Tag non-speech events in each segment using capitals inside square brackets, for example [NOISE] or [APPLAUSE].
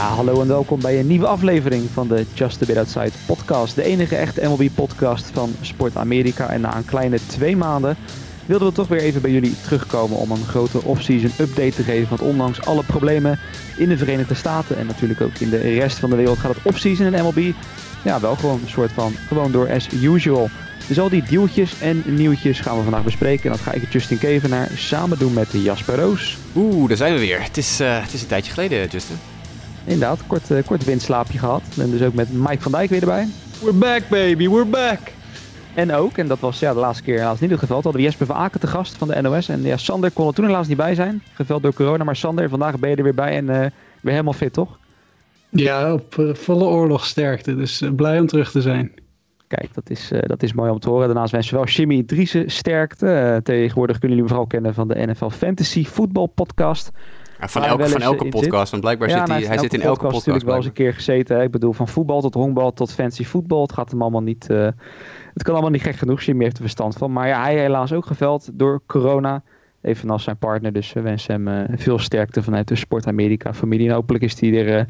Ja, hallo en welkom bij een nieuwe aflevering van de Just a Bit Outside podcast. De enige echte MLB-podcast van Sport Amerika. En na een kleine twee maanden wilden we toch weer even bij jullie terugkomen om een grote off-season update te geven. Want ondanks alle problemen in de Verenigde Staten en natuurlijk ook in de rest van de wereld gaat het off-season in MLB ja, wel gewoon een soort van gewoon door as usual. Dus al die deeltjes en nieuwtjes gaan we vandaag bespreken. En dat ga ik Justin Kevenaar samen doen met Jasper Roos. Oeh, daar zijn we weer. Het is, uh, het is een tijdje geleden, Justin. Inderdaad, kort, uh, kort windslaapje gehad. En dus ook met Mike van Dijk weer erbij. We're back, baby, we're back. En ook, en dat was ja, de laatste keer helaas niet het geval, hadden we Jesper van Aken te gast van de NOS. En ja, Sander kon er toen helaas niet bij zijn, geveld door corona. Maar Sander, vandaag ben je er weer bij en uh, weer helemaal fit, toch? Ja, op uh, volle oorlogsterkte, dus uh, blij om terug te zijn. Kijk, dat is, dat is mooi om te horen. Daarnaast wensen we wel Jimmy Driessen sterkte. tegenwoordig kunnen jullie vooral kennen van de NFL Fantasy Football Podcast. Ja, van, elke, van elke podcast, want blijkbaar ja, zit hij, hij zit in elke podcast. natuurlijk wel eens een keer gezeten. Hè? Ik bedoel, van voetbal tot honkbal tot fancy voetbal. Het gaat hem allemaal niet... Uh, het kan allemaal niet gek genoeg. Jimmy heeft er verstand van. Maar ja, hij helaas ook geveld door corona. Evenals zijn partner. Dus we wensen hem uh, veel sterkte vanuit de Sport Amerika familie. En hopelijk is hij er uh,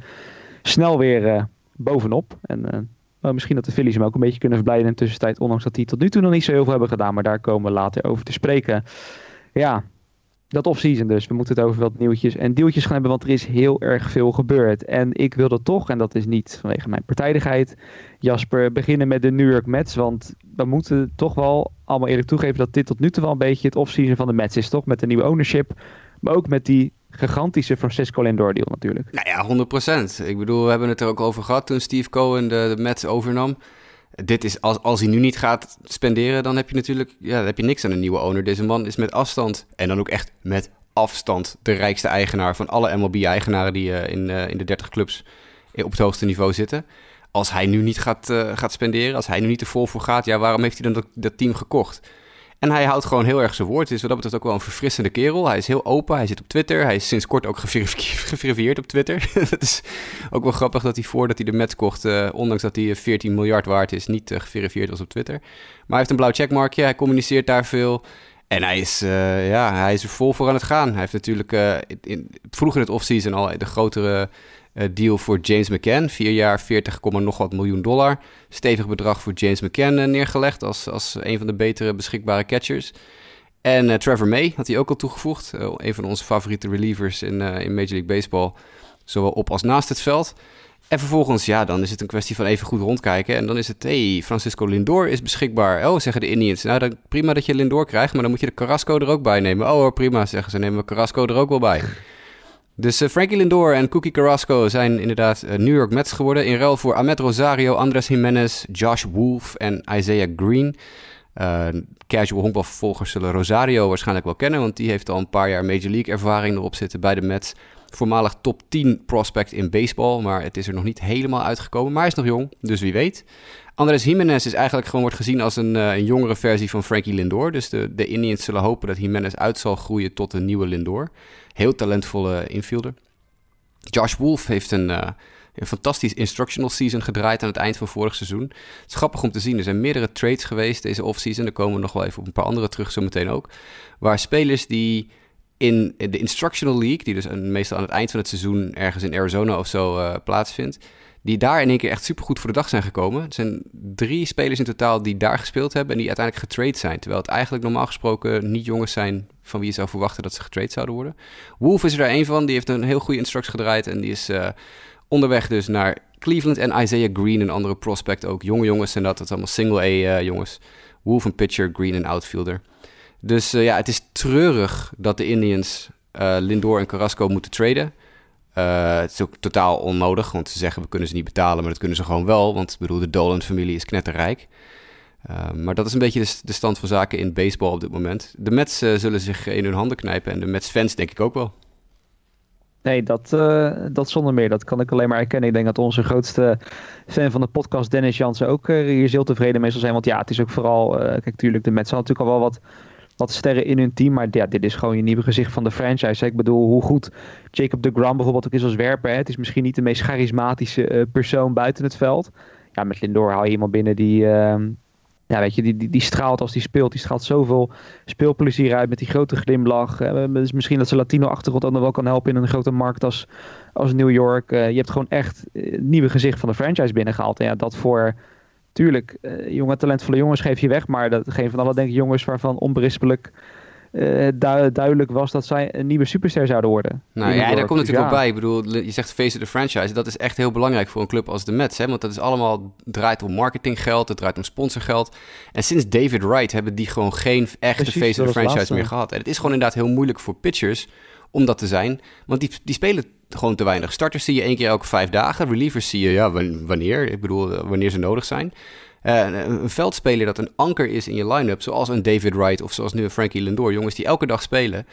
snel weer bovenop. En nou, misschien dat de Phillies hem ook een beetje kunnen verblijden in de tussentijd. Ondanks dat die tot nu toe nog niet zo heel veel hebben gedaan. Maar daar komen we later over te spreken. Ja, dat off-season dus. We moeten het over wat nieuwtjes en deeltjes gaan hebben, want er is heel erg veel gebeurd. En ik wilde toch, en dat is niet vanwege mijn partijdigheid, Jasper, beginnen met de New York Mets. Want we moeten toch wel allemaal eerlijk toegeven dat dit tot nu toe wel een beetje het off-season van de Mets is, toch? Met de nieuwe ownership, maar ook met die gigantische Francisco Lindor deal natuurlijk. Nou ja, 100%. Ik bedoel, we hebben het er ook over gehad toen Steve Cohen de, de Mets overnam dit is, als, als hij nu niet gaat spenderen, dan heb je natuurlijk ja, dan heb je niks aan een nieuwe owner. Deze man is met afstand, en dan ook echt met afstand, de rijkste eigenaar van alle MLB-eigenaren die uh, in, uh, in de 30 clubs op het hoogste niveau zitten. Als hij nu niet gaat, gaat spenderen, als hij nu niet er vol voor gaat, ja, waarom heeft hij dan dat, dat team gekocht? En hij houdt gewoon heel erg zijn woord. Het is wat dat betreft ook wel een verfrissende kerel. Hij is heel open, hij zit op Twitter. Hij is sinds kort ook [LAUGHS] geverifieerd op Twitter. [LAUGHS] dat is ook wel grappig dat hij voordat hij de Mets kocht, uh, ondanks dat hij 14 miljard waard is, niet uh, geverifieerd was op Twitter. Maar hij heeft een blauw checkmarkje, hij communiceert daar veel. En hij is, ja, hij is er vol voor aan het gaan. Hij heeft natuurlijk in, vroeg in het offseason al de grotere deal voor James McCann. Vier jaar, 40, nog wat miljoen dollar. Stevig bedrag voor James McCann uh, neergelegd als, als een van de betere beschikbare catchers. En uh, Trevor May had hij ook al toegevoegd. een van onze favoriete relievers in, in Major League Baseball. Zowel op als naast het veld. En vervolgens, ja, dan is het een kwestie van even goed rondkijken. En dan is het, hey, Francisco Lindor is beschikbaar. Oh, zeggen de Indians. Nou, dan, prima dat je Lindor krijgt, maar dan moet je de Carrasco er ook bij nemen. Oh, prima, zeggen ze, nemen we Carrasco er ook wel bij. Dus uh, Frankie Lindor en Cookie Carrasco zijn inderdaad uh, New York Mets geworden. In ruil voor Ahmed Rosario, Andres Jimenez, Josh Wolf en Isaiah Green. Uh, casual honkbalvervolgers zullen Rosario waarschijnlijk wel kennen, want die heeft al een paar jaar Major League ervaring erop zitten bij de Mets. Voormalig top 10 prospect in baseball, maar het is er nog niet helemaal uitgekomen. Maar hij is nog jong, dus wie weet. Andres Jimenez is eigenlijk gewoon wordt gezien als een, een jongere versie van Frankie Lindor. Dus de, de Indians zullen hopen dat Jimenez uit zal groeien tot een nieuwe Lindor. Heel talentvolle infielder. Josh Wolf heeft een, uh, een fantastisch instructional season gedraaid aan het eind van vorig seizoen. Het is grappig om te zien. Er zijn meerdere trades geweest deze offseason. Daar komen we nog wel even op een paar andere terug zometeen ook. Waar spelers die in de Instructional League, die dus meestal aan het eind van het seizoen ergens in Arizona of zo uh, plaatsvindt, die daar in één keer echt supergoed voor de dag zijn gekomen. Er zijn drie spelers in totaal die daar gespeeld hebben en die uiteindelijk getrade zijn. Terwijl het eigenlijk normaal gesproken niet jongens zijn van wie je zou verwachten dat ze getrade zouden worden. Wolf is er een van, die heeft een heel goede instructie gedraaid en die is uh, onderweg dus naar Cleveland en Isaiah Green, een andere prospect ook. Jonge jongens en dat, dat allemaal single-A uh, jongens. Wolf een pitcher, Green een outfielder. Dus uh, ja, het is treurig dat de Indians Lindor en Carrasco moeten traden. Het is ook totaal onnodig, want ze zeggen we kunnen ze niet betalen, maar dat kunnen ze gewoon wel. Want ik bedoel, de Dolan-familie is knetterrijk. Uh, maar dat is een beetje de, de, stand van zaken in baseball op dit moment. De Mets uh, zullen zich in hun handen knijpen en de Mets-fans denk ik ook wel. Nee, dat, dat zonder meer. Dat kan ik alleen maar erkennen. Ik denk dat onze grootste fan van de podcast, Dennis Jansen, ook hier zeer tevreden mee zal zijn. Want ja, het is ook vooral... kijk, natuurlijk, de Mets hadden natuurlijk al wel wat wat sterren in hun team. Maar ja, dit is gewoon je nieuwe gezicht van de franchise. Ik bedoel, hoe goed Jacob de Gram bijvoorbeeld ook is als werper. Hè. Het is misschien niet de meest charismatische persoon buiten het veld. Ja, met Lindor haal je iemand binnen die, uh, ja, weet je, die, die, die straalt als die speelt. Die straalt zoveel speelplezier uit met die grote glimlach. dus misschien dat ze Latino-achtergrond nog wel kan helpen in een grote markt als, als New York. je hebt gewoon echt een nieuwe gezicht van de franchise binnengehaald. En ja, dat voor tuurlijk, jonge talentvolle jongens geef je weg. Maar dat geen van alle denk jongens waarvan onberispelijk uh, duidelijk was dat zij een nieuwe superster zouden worden. Nou ja, daar komt natuurlijk ook bij. Ik bedoel, je zegt face of the franchise. Dat is echt heel belangrijk voor een club als de Mets. Hè? Want dat is allemaal, draait om marketinggeld, het draait om sponsorgeld. En sinds David Wright hebben die gewoon geen echte face of the franchise meer gehad. En het is gewoon inderdaad heel moeilijk voor pitchers om dat te zijn. Want die, die spelen gewoon te weinig. Starters zie je één keer elke vijf dagen. Relievers zie je, ja, wanneer? Ik bedoel, eh, wanneer ze nodig zijn. Uh, een veldspeler dat een anker is in je line-up, zoals een David Wright of zoals nu een Frankie Lindor. Jongens die elke dag spelen.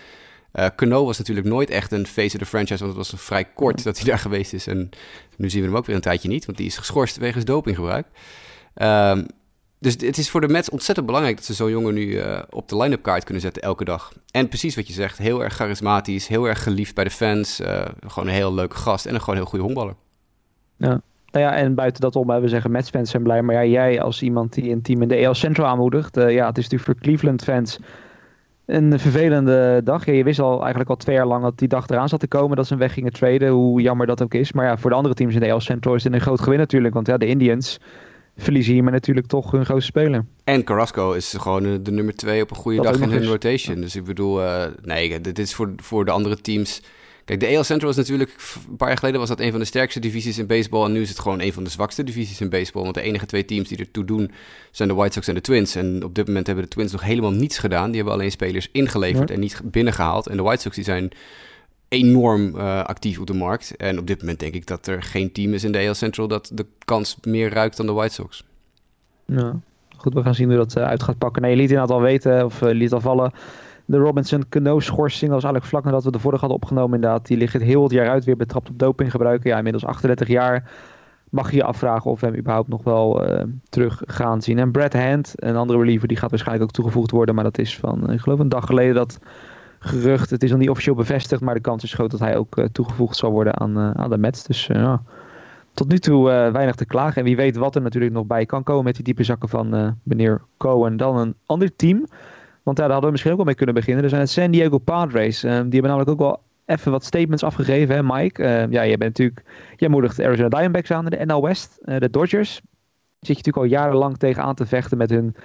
Uh, Cano was natuurlijk nooit echt een face of the franchise, want het was vrij kort dat hij daar geweest is. En nu zien we hem ook weer een tijdje niet, want die is geschorst wegens dopinggebruik. Um, dus het is voor de Mets ontzettend belangrijk dat ze zo'n jongen nu uh, op de line-up kaart kunnen zetten elke dag. En precies wat je zegt, heel erg charismatisch, heel erg geliefd bij de fans. Gewoon een heel leuke gast en een gewoon heel goede honkballer. Ja. Nou ja, en buiten dat om, we zeggen Mets-fans zijn blij. Maar ja, jij als iemand die een team in de EL Central aanmoedigt. Uh, ja, het is natuurlijk voor Cleveland-fans een vervelende dag. Ja, je wist al eigenlijk al twee jaar lang dat die dag eraan zat te komen. Dat ze een weg gingen traden, hoe jammer dat ook is. Maar ja, voor de andere teams in de EL Central is het een groot gewin natuurlijk. Want ja, de Indians verliezen hiermee natuurlijk toch hun grootste speler. En Carrasco is gewoon de nummer twee op een goede dag in hun rotation. Dus ik bedoel, uh, nee, dit is voor, voor de andere teams... Kijk, de AL Central is natuurlijk... Een paar jaar geleden was dat een van de sterkste divisies in baseball... en nu is het gewoon een van de zwakste divisies in baseball. Want de enige twee teams die ertoe doen zijn de White Sox en de Twins. En op dit moment hebben de Twins nog helemaal niets gedaan. Die hebben alleen spelers ingeleverd en niet binnengehaald. En de White Sox die zijn enorm uh, actief op de markt. En op dit moment denk ik dat er geen team is in de AL Central dat de kans meer ruikt dan de White Sox. Ja, goed, we gaan zien hoe dat uh, uit gaat pakken. Nee, je liet inderdaad al weten, of uh, liet al vallen. De Robinson Cano schorsing, was eigenlijk vlak nadat we de vorige hadden opgenomen inderdaad. Die ligt het heel het jaar uit, weer betrapt op dopinggebruik. Ja, inmiddels 38 jaar mag je je afvragen of we hem überhaupt nog wel terug gaan zien. En Brad Hand, een andere reliever, die gaat waarschijnlijk ook toegevoegd worden. Maar dat is van, ik geloof een dag geleden dat gerucht. Het is nog niet officieel bevestigd, maar de kans is groot dat hij ook uh, toegevoegd zal worden aan, aan de Mets. Dus ja, tot nu toe weinig te klagen. En wie weet wat er natuurlijk nog bij kan komen met die diepe zakken van meneer Cohen. Dan een ander team. Want ja, daar hadden we misschien ook wel mee kunnen beginnen. Er zijn het San Diego Padres. die hebben namelijk ook wel even wat statements afgegeven, hè Mike? ja, je bent natuurlijk... Jij moedigt de Arizona Diamondbacks aan, de NL West. de Dodgers. Zit je natuurlijk al jarenlang tegen aan te vechten met hun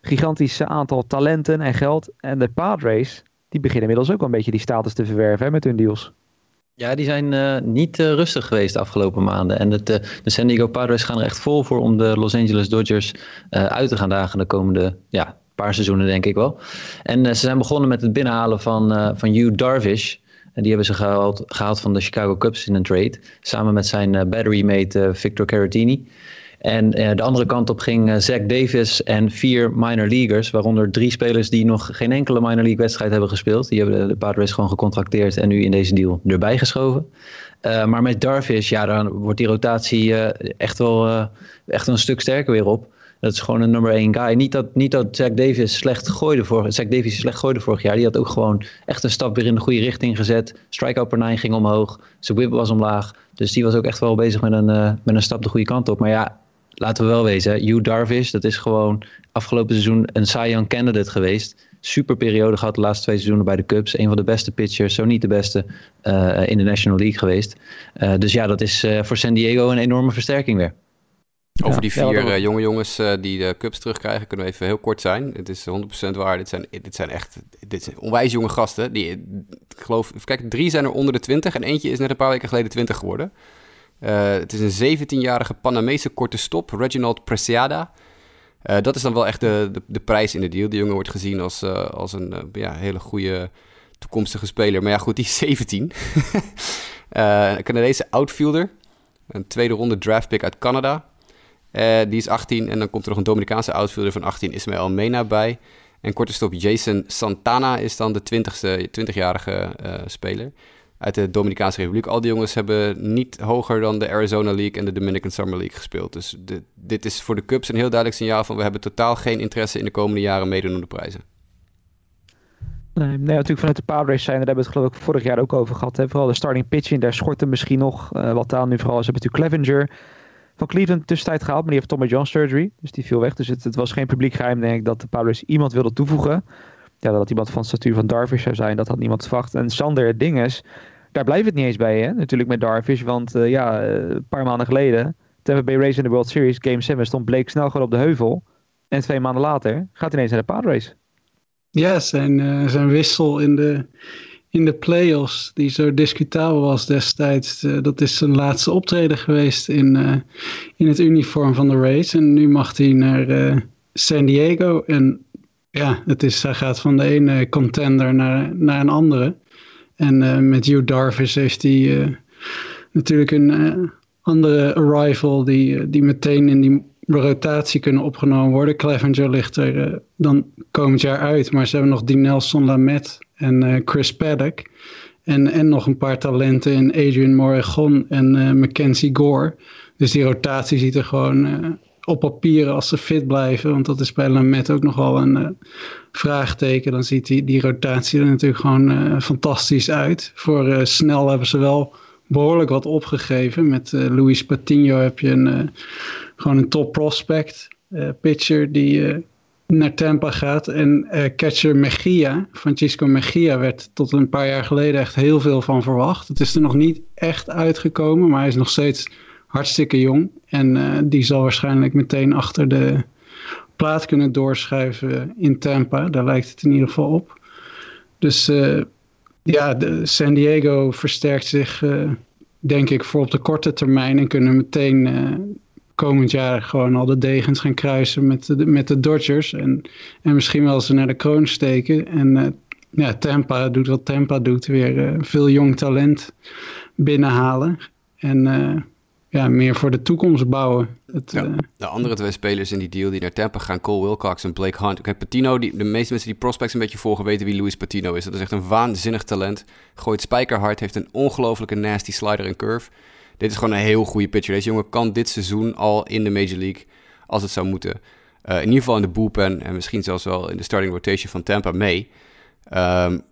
gigantische aantal talenten en geld. En de Padres, die beginnen inmiddels ook wel een beetje die status te verwerven met hun deals. Ja, die zijn uh, niet uh, rustig geweest de afgelopen maanden. En het, de San Diego Padres gaan er echt vol voor om de Los Angeles Dodgers uit te gaan dagen de komende ja, paar seizoenen, denk ik wel. En ze zijn begonnen met het binnenhalen van, van Hugh Darvish. En die hebben ze gehaald, gehaald van de Chicago Cubs in een trade. Samen met zijn battery mate Victor Caratini. En de andere kant op ging Zach Davis en vier minor leaguers, waaronder drie spelers die nog geen enkele minor league wedstrijd hebben gespeeld. Die hebben de, Padres gewoon gecontracteerd en nu in deze deal erbij geschoven. Maar met Darvish, ja, dan wordt die rotatie echt wel echt een stuk sterker weer op. Dat is gewoon een nummer één guy. Niet dat, niet dat Zach Davis slecht gooide vorig Zach Davis slecht gooide vorig jaar. Die had ook gewoon echt een stap weer in de goede richting gezet. Strikeout per nine ging omhoog. Zijn whip was omlaag. Dus die was ook echt wel bezig met een, met een stap de goede kant op. Maar ja, laten we wel wezen, Hugh Darvish, dat is gewoon afgelopen seizoen een Cy Young candidate geweest. Super periode gehad de laatste twee seizoenen bij de Cubs. Een van de beste pitchers, zo niet de beste uh, in de National League geweest. Uh, dus ja, dat is voor San Diego een enorme versterking weer. Over die vier ja, jonge jongens die de Cubs terugkrijgen, kunnen we even heel kort zijn. Het is 100% waar. Dit zijn, dit zijn echt dit zijn onwijs jonge gasten. Die, ik geloof, kijk, drie zijn er onder de 20 en eentje is net een paar weken geleden 20 geworden. Uh, het is een 17-jarige Panamese korte stop, Reginald Preciada. Uh, dat is dan wel echt de, de, de, prijs in de deal. Die jongen wordt gezien als, uh, als een ja, hele goede toekomstige speler. Maar ja, goed, die is 17. [LAUGHS] een Canadese outfielder. Een tweede ronde draftpick uit Canada. Die is 18. En dan komt er nog een Dominicaanse outfielder van 18, Ismael Mena bij. En korte stop Jason Santana is dan de 20ste, 20-jarige speler uit de Dominicaanse Republiek. Al die jongens hebben niet hoger dan de Arizona League en de Dominican Summer League gespeeld. Dus dit is voor de Cubs een heel duidelijk signaal van... we hebben totaal geen interesse in de komende jaren meedoen om de prijzen. Nee, nee, natuurlijk vanuit de Padres zijn, daar hebben we het geloof ik vorig jaar ook over gehad. Hè. Vooral de starting pitching, daar schorten misschien nog uh, wat aan. Nu vooral is het natuurlijk Clevenger. Van Cleveland tussentijd gehaald, maar die heeft Tommy John surgery. Dus die viel weg. Dus het, was geen publiek geheim, denk ik, dat de Padres iemand wilde toevoegen. Ja, dat iemand van statuur van Darvish zou zijn, dat had niemand verwacht. En Sander Dinges, daar blijft het niet eens bij, hè? Natuurlijk met Darvish, want uh, ja, een paar maanden geleden, Tampa Bay Race in de World Series, Game 7, stond Blake snel gewoon op de heuvel. En twee maanden later gaat hij ineens naar de Padres. Ja, zijn, uh, zijn wissel in de, in de playoffs, die zo discutabel was destijds, uh, dat is zijn laatste optreden geweest in, uh, in het uniform van de race. En nu mag hij naar San Diego. En ja, het is, hij gaat van de ene contender naar, naar een andere. En met Hugh Darvish heeft hij natuurlijk een andere arrival die, die meteen in die rotatie kunnen opgenomen worden. Clevenger ligt er dan komend jaar uit. Maar ze hebben nog Dinelson Lamet en uh, Chris Paddock. En, en nog een paar talenten in Adrian Moregon en uh, Mackenzie Gore. Dus die rotatie ziet er gewoon op papier als ze fit blijven. Want dat is bij Lamet ook nogal een vraagteken. Dan ziet die, die rotatie er natuurlijk gewoon fantastisch uit. Voor snel hebben ze wel behoorlijk wat opgegeven. Met Luis Patino heb je een gewoon een top prospect pitcher die naar Tampa gaat. En uh, catcher Mejia, Francisco Mejia, werd tot een paar jaar geleden echt heel veel van verwacht. Het is er nog niet echt uitgekomen, maar hij is nog steeds hartstikke jong. En die zal waarschijnlijk meteen achter de plaat kunnen doorschuiven in Tampa. Daar lijkt het in ieder geval op. Dus ja, de San Diego versterkt zich, denk ik, voor op de korte termijn en kunnen meteen komend jaar gewoon al de degens gaan kruisen met de, met de Dodgers. En, en misschien wel ze naar de kroon steken. En uh, ja, Tampa doet wat Tampa doet. Weer uh, veel jong talent binnenhalen. En uh, ja, meer voor de toekomst bouwen. Het, ja, de andere twee spelers in die deal die naar Tampa gaan, Cole Wilcox en Blake Hunt. Kijk, Patino, die, de meeste mensen die prospects een beetje volgen weten wie Luis Patino is. Dat is echt een waanzinnig talent. Gooit spijkerhard, heeft een ongelofelijke nasty slider en curve. Dit is gewoon een heel goede pitcher. Deze jongen kan dit seizoen al in de Major League als het zou moeten. Uh, in ieder geval in de bullpen en misschien zelfs wel in de starting rotation van Tampa mee. Um,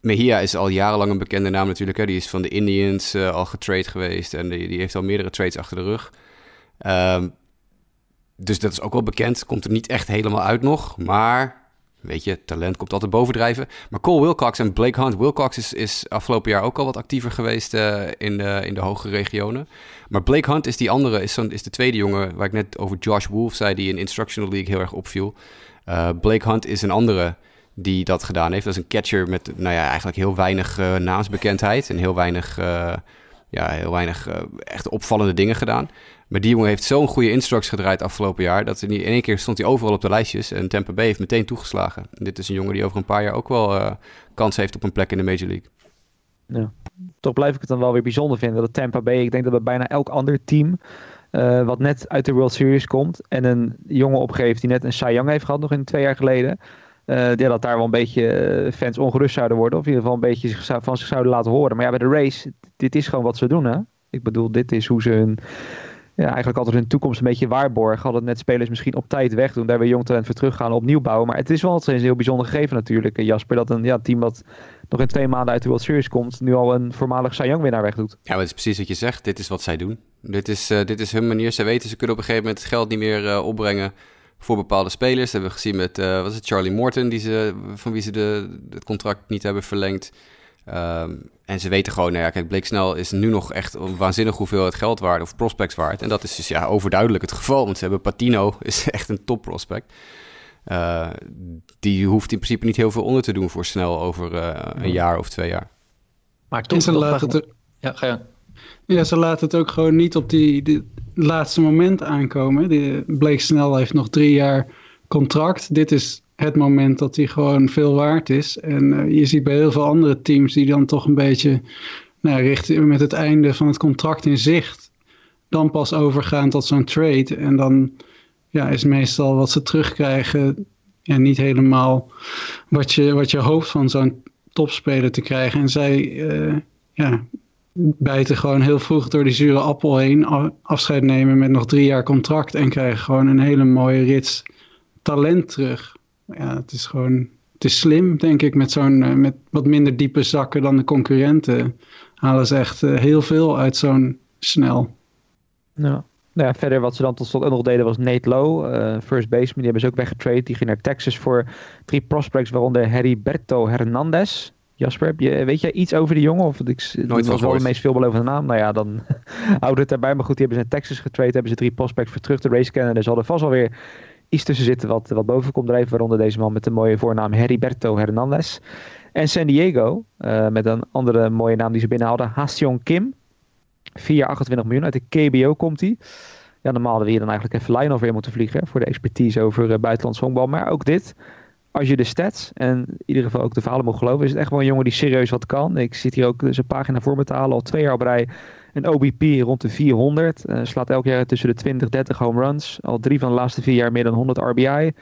Mejia is al jarenlang een bekende naam natuurlijk. Hè. Die is van de Indians uh, al getrade geweest en die, die, heeft al meerdere trades achter de rug. Um, dus dat is ook wel bekend. Komt er niet echt helemaal uit nog. Maar Weet je, talent komt altijd bovendrijven. Maar Cole Wilcox en Blake Hunt. Wilcox is, is afgelopen jaar ook al wat actiever geweest uh, in, de, in de hogere regionen. Maar Blake Hunt is die andere, is, is de tweede jongen waar ik net over Josh Wolf zei, die in Instructional League heel erg opviel. Uh, Blake Hunt is een andere die dat gedaan heeft. Dat is een catcher met, nou ja, eigenlijk heel weinig uh, naamsbekendheid en heel weinig, ja, heel weinig echt opvallende dingen gedaan. Maar die jongen heeft zo'n goede instructs gedraaid afgelopen jaar. Dat in één keer stond hij overal op de lijstjes. En Tampa Bay heeft meteen toegeslagen. En dit is een jongen die over een paar jaar ook wel uh, kans heeft op een plek in de Major League. Ja. Toch blijf ik het dan wel weer bijzonder vinden dat Tampa Bay, ik denk dat bij bijna elk ander team uh, wat net uit de World Series komt en een jongen opgeeft die net een Cy Young heeft gehad nog in twee jaar geleden, uh, ja, dat daar wel een beetje fans ongerust zouden worden of in ieder geval een beetje van zich zouden laten horen. Maar ja, bij de race, dit is gewoon wat ze doen hè. Ik bedoel, dit is hoe ze hun ja, eigenlijk altijd hun toekomst een beetje waarborgen. Hadden net spelers misschien op tijd wegdoen, daar weer jong talent voor teruggaan, opnieuw bouwen. Maar het is wel altijd een heel bijzonder gegeven natuurlijk, eh, Jasper. Dat een ja, team dat nog in twee maanden uit de World Series komt, nu al een voormalig Cy Young winnaar wegdoet. Ja, maar het is precies wat je zegt. Dit is wat zij doen. Dit is, uh, dit is hun manier. Ze weten, ze kunnen op een gegeven moment het geld niet meer uh, opbrengen voor bepaalde spelers. Dat hebben we gezien met, uh, wat is het, Charlie Morton, die ze, van wie ze de, het contract niet hebben verlengd. Um, en ze weten gewoon, nou ja, kijk, Blake Snell is nu nog echt een waanzinnig hoeveelheid geld waard of prospects waard. En dat is dus ja, overduidelijk het geval, want ze hebben Patino, [LAUGHS] is echt een top prospect. Uh, die hoeft in principe niet heel veel onder te doen voor Snell over uh, een jaar of twee jaar. Maar toch, ze laten het... Ja, ga je. Ja, ze laten het ook gewoon niet op die, die laatste moment aankomen. Blake Snell heeft nog drie jaar contract. Dit is het moment dat hij gewoon veel waard is. En uh, je ziet bij heel veel andere teams die dan toch een beetje nou, richting, met het einde van het contract in zicht, dan pas overgaan tot zo'n trade. En dan ja, is meestal wat ze terugkrijgen ja, niet helemaal wat je, wat je hoopt van zo'n topspeler te krijgen. En zij uh, ja, bijten gewoon heel vroeg door die zure appel heen, afscheid nemen met nog drie jaar contract en krijgen gewoon een hele mooie rits talent terug ja, het is gewoon, het is slim, denk ik, met zo'n, uh, met wat minder diepe zakken dan de concurrenten. Halen ze echt uh, heel veel uit zo'n snel. Ja. Nou ja, verder wat ze dan tot slot ook nog deden was Nate Lowe, uh, first baseman. Die hebben ze ook weggetrade. Die ging naar Texas voor drie prospects, waaronder Heriberto Hernandez. Jasper, heb je, weet jij iets over die jongen? Of ik, Nooit was wel de meest veelbelovende naam. Nou ja, dan [LAUGHS] houden het erbij. Maar goed, die hebben ze in Texas getrade. Hebben ze drie prospects voor terug de race kennen. Dus hadden vast wel weer iets tussen zitten wat, wat boven komt drijven. Waaronder deze man met de mooie voornaam Heriberto Hernandez. En San Diego, uh, met een andere mooie naam die ze binnenhaalden, Haseong Kim. 4 jaar 28 miljoen. Uit de KBO komt hij. Ja, normaal hadden we hier dan eigenlijk even line weer moeten vliegen. Voor de expertise over uh, buitenlands honkbal. Maar ook dit. Als je de stats en in ieder geval ook de verhalen moet geloven, is het echt wel een jongen die serieus wat kan. Ik zit hier ook zijn pagina voor me te halen. Al twee jaar op rij een OBP rond de 400. Uh, slaat elk jaar tussen de 20, 30 home runs. Al drie van de laatste vier jaar meer dan 100 RBI.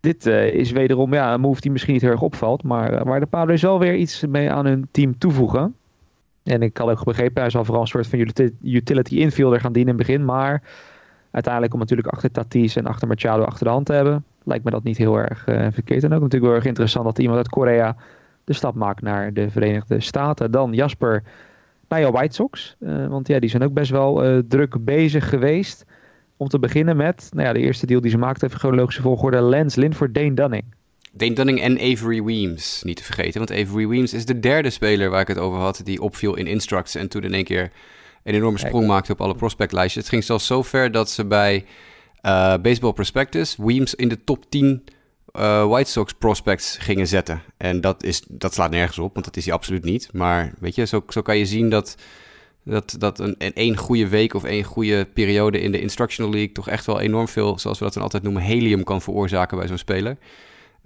Dit uh, is wederom ja, een move die misschien niet heel erg opvalt. Maar uh, waar de Padres wel weer iets mee aan hun team toevoegen. En ik had ook begrepen, hij zal vooral een soort van utility infielder gaan dienen in het begin. Maar uiteindelijk om natuurlijk achter Tatis en achter Machado achter de hand te hebben, lijkt me dat niet heel erg verkeerd. En ook natuurlijk wel erg interessant dat iemand uit Korea de stap maakt naar de Verenigde Staten. Dan Jasper naar jouw White Sox. Uh, want ja, die zijn ook best wel uh, druk bezig geweest. Om te beginnen met, nou ja, de eerste deal die ze maakten, even chronologische volgorde, Lance Lynn voor Dane Dunning. Dane Dunning en Avery Weems, niet te vergeten. Want Avery Weems is de derde speler waar ik het over had, die opviel in Instructs en toen in één keer een enorme sprong maakte op alle prospectlijstjes. Het ging zelfs zo ver dat ze bij uh, Baseball Prospectus Weems in de top 10 uh, White Sox prospects gingen zetten. En dat, is, dat slaat nergens op, want dat is hij absoluut niet. Maar weet je, zo, zo kan je zien dat, dat, dat een, een één goede week of één goede periode in de Instructional League toch echt wel enorm veel, zoals we dat dan altijd noemen, helium kan veroorzaken bij zo'n speler.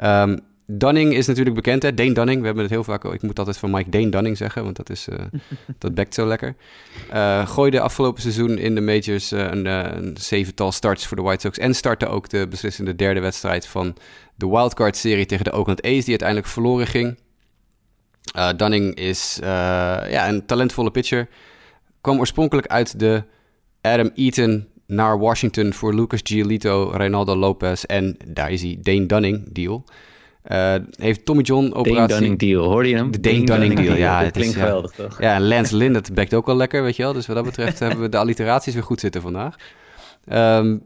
Um, Dunning is natuurlijk bekend, hè? Dane Dunning. We hebben het heel vaak... Ik moet altijd van Mike Dane Dunning zeggen, want dat, is, uh, [LAUGHS] dat bekt zo lekker. Uh, gooide afgelopen seizoen in de majors uh, een, een, zevental starts voor de White Sox. En startte ook de beslissende derde wedstrijd van de wildcard-serie tegen de Oakland A's, die uiteindelijk verloren ging. Dunning is ja, een talentvolle pitcher. Kwam oorspronkelijk uit de Adam Eaton naar Washington voor Lucas Giolito, Reynaldo Lopez en daar is hij, Dane Dunning deal. Uh, heeft Tommy John operatie... Dane Dunning deal, hoorde je hem? De Dane, Dane Dunning, Dunning deal, ja. Dat klinkt is, geweldig, toch? Ja, en Lance Lynn, dat bekt ook wel lekker, weet je wel. Dus wat dat betreft [LAUGHS] hebben we de alliteraties weer goed zitten vandaag. Um,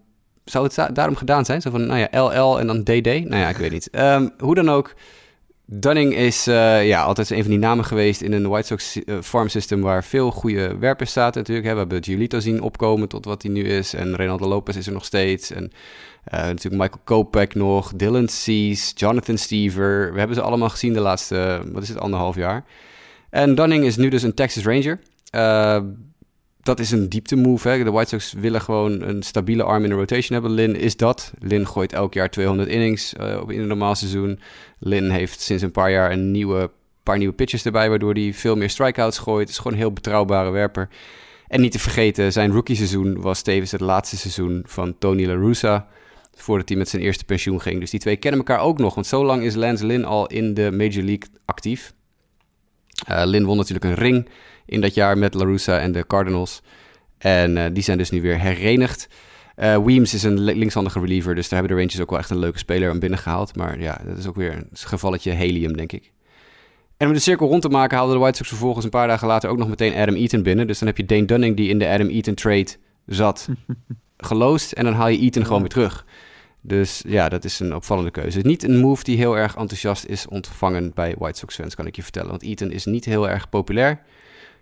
zou het daarom gedaan zijn? Zo van, nou ja, LL en dan DD? Nou ja, ik weet niet. Um, hoe dan ook, Dunning is uh, ja, altijd een van die namen geweest in een White Sox uh, farm system waar veel goede werpers zaten natuurlijk. Hè. We hebben Giolito zien opkomen tot wat hij nu is en Reynaldo Lopez is er nog steeds. En uh, natuurlijk Michael Kopek nog, Dylan Cease, Jonathan Stever. We hebben ze allemaal gezien de laatste, wat is het, anderhalf jaar. En Dunning is nu dus een Texas Ranger. Dat is een diepte move. Hè. De White Sox willen gewoon een stabiele arm in de rotation hebben. Lin is dat. Lin gooit elk jaar 200 innings uh, in een normaal seizoen. Lin heeft sinds een paar jaar een nieuwe, paar nieuwe pitches erbij... waardoor hij veel meer strikeouts gooit. Het is gewoon een heel betrouwbare werper. En niet te vergeten, zijn rookie seizoen was tevens het laatste seizoen van Tony La Russa voordat hij met zijn eerste pensioen ging. Dus die twee kennen elkaar ook nog, want zo lang is Lance Lynn al in de Major League actief. Uh, Lynn won natuurlijk een ring in dat jaar met La Russa en de Cardinals. En uh, die zijn dus nu weer herenigd. Uh, Weems is een linkshandige reliever, dus daar hebben de Rangers ook wel echt een leuke speler aan binnen gehaald. Maar ja, dat is ook weer een gevalletje helium, denk ik. En om de cirkel rond te maken haalden de White Sox vervolgens een paar dagen later ook nog meteen Adam Eaton binnen. Dus dan heb je Dane Dunning die in de Adam Eaton trade zat, [LAUGHS] geloosd. En dan haal je Eaton ja. gewoon weer terug. Dus ja, dat is een opvallende keuze. Niet een move die heel erg enthousiast is ontvangen bij White Sox fans, kan ik je vertellen. Want Eaton is niet heel erg populair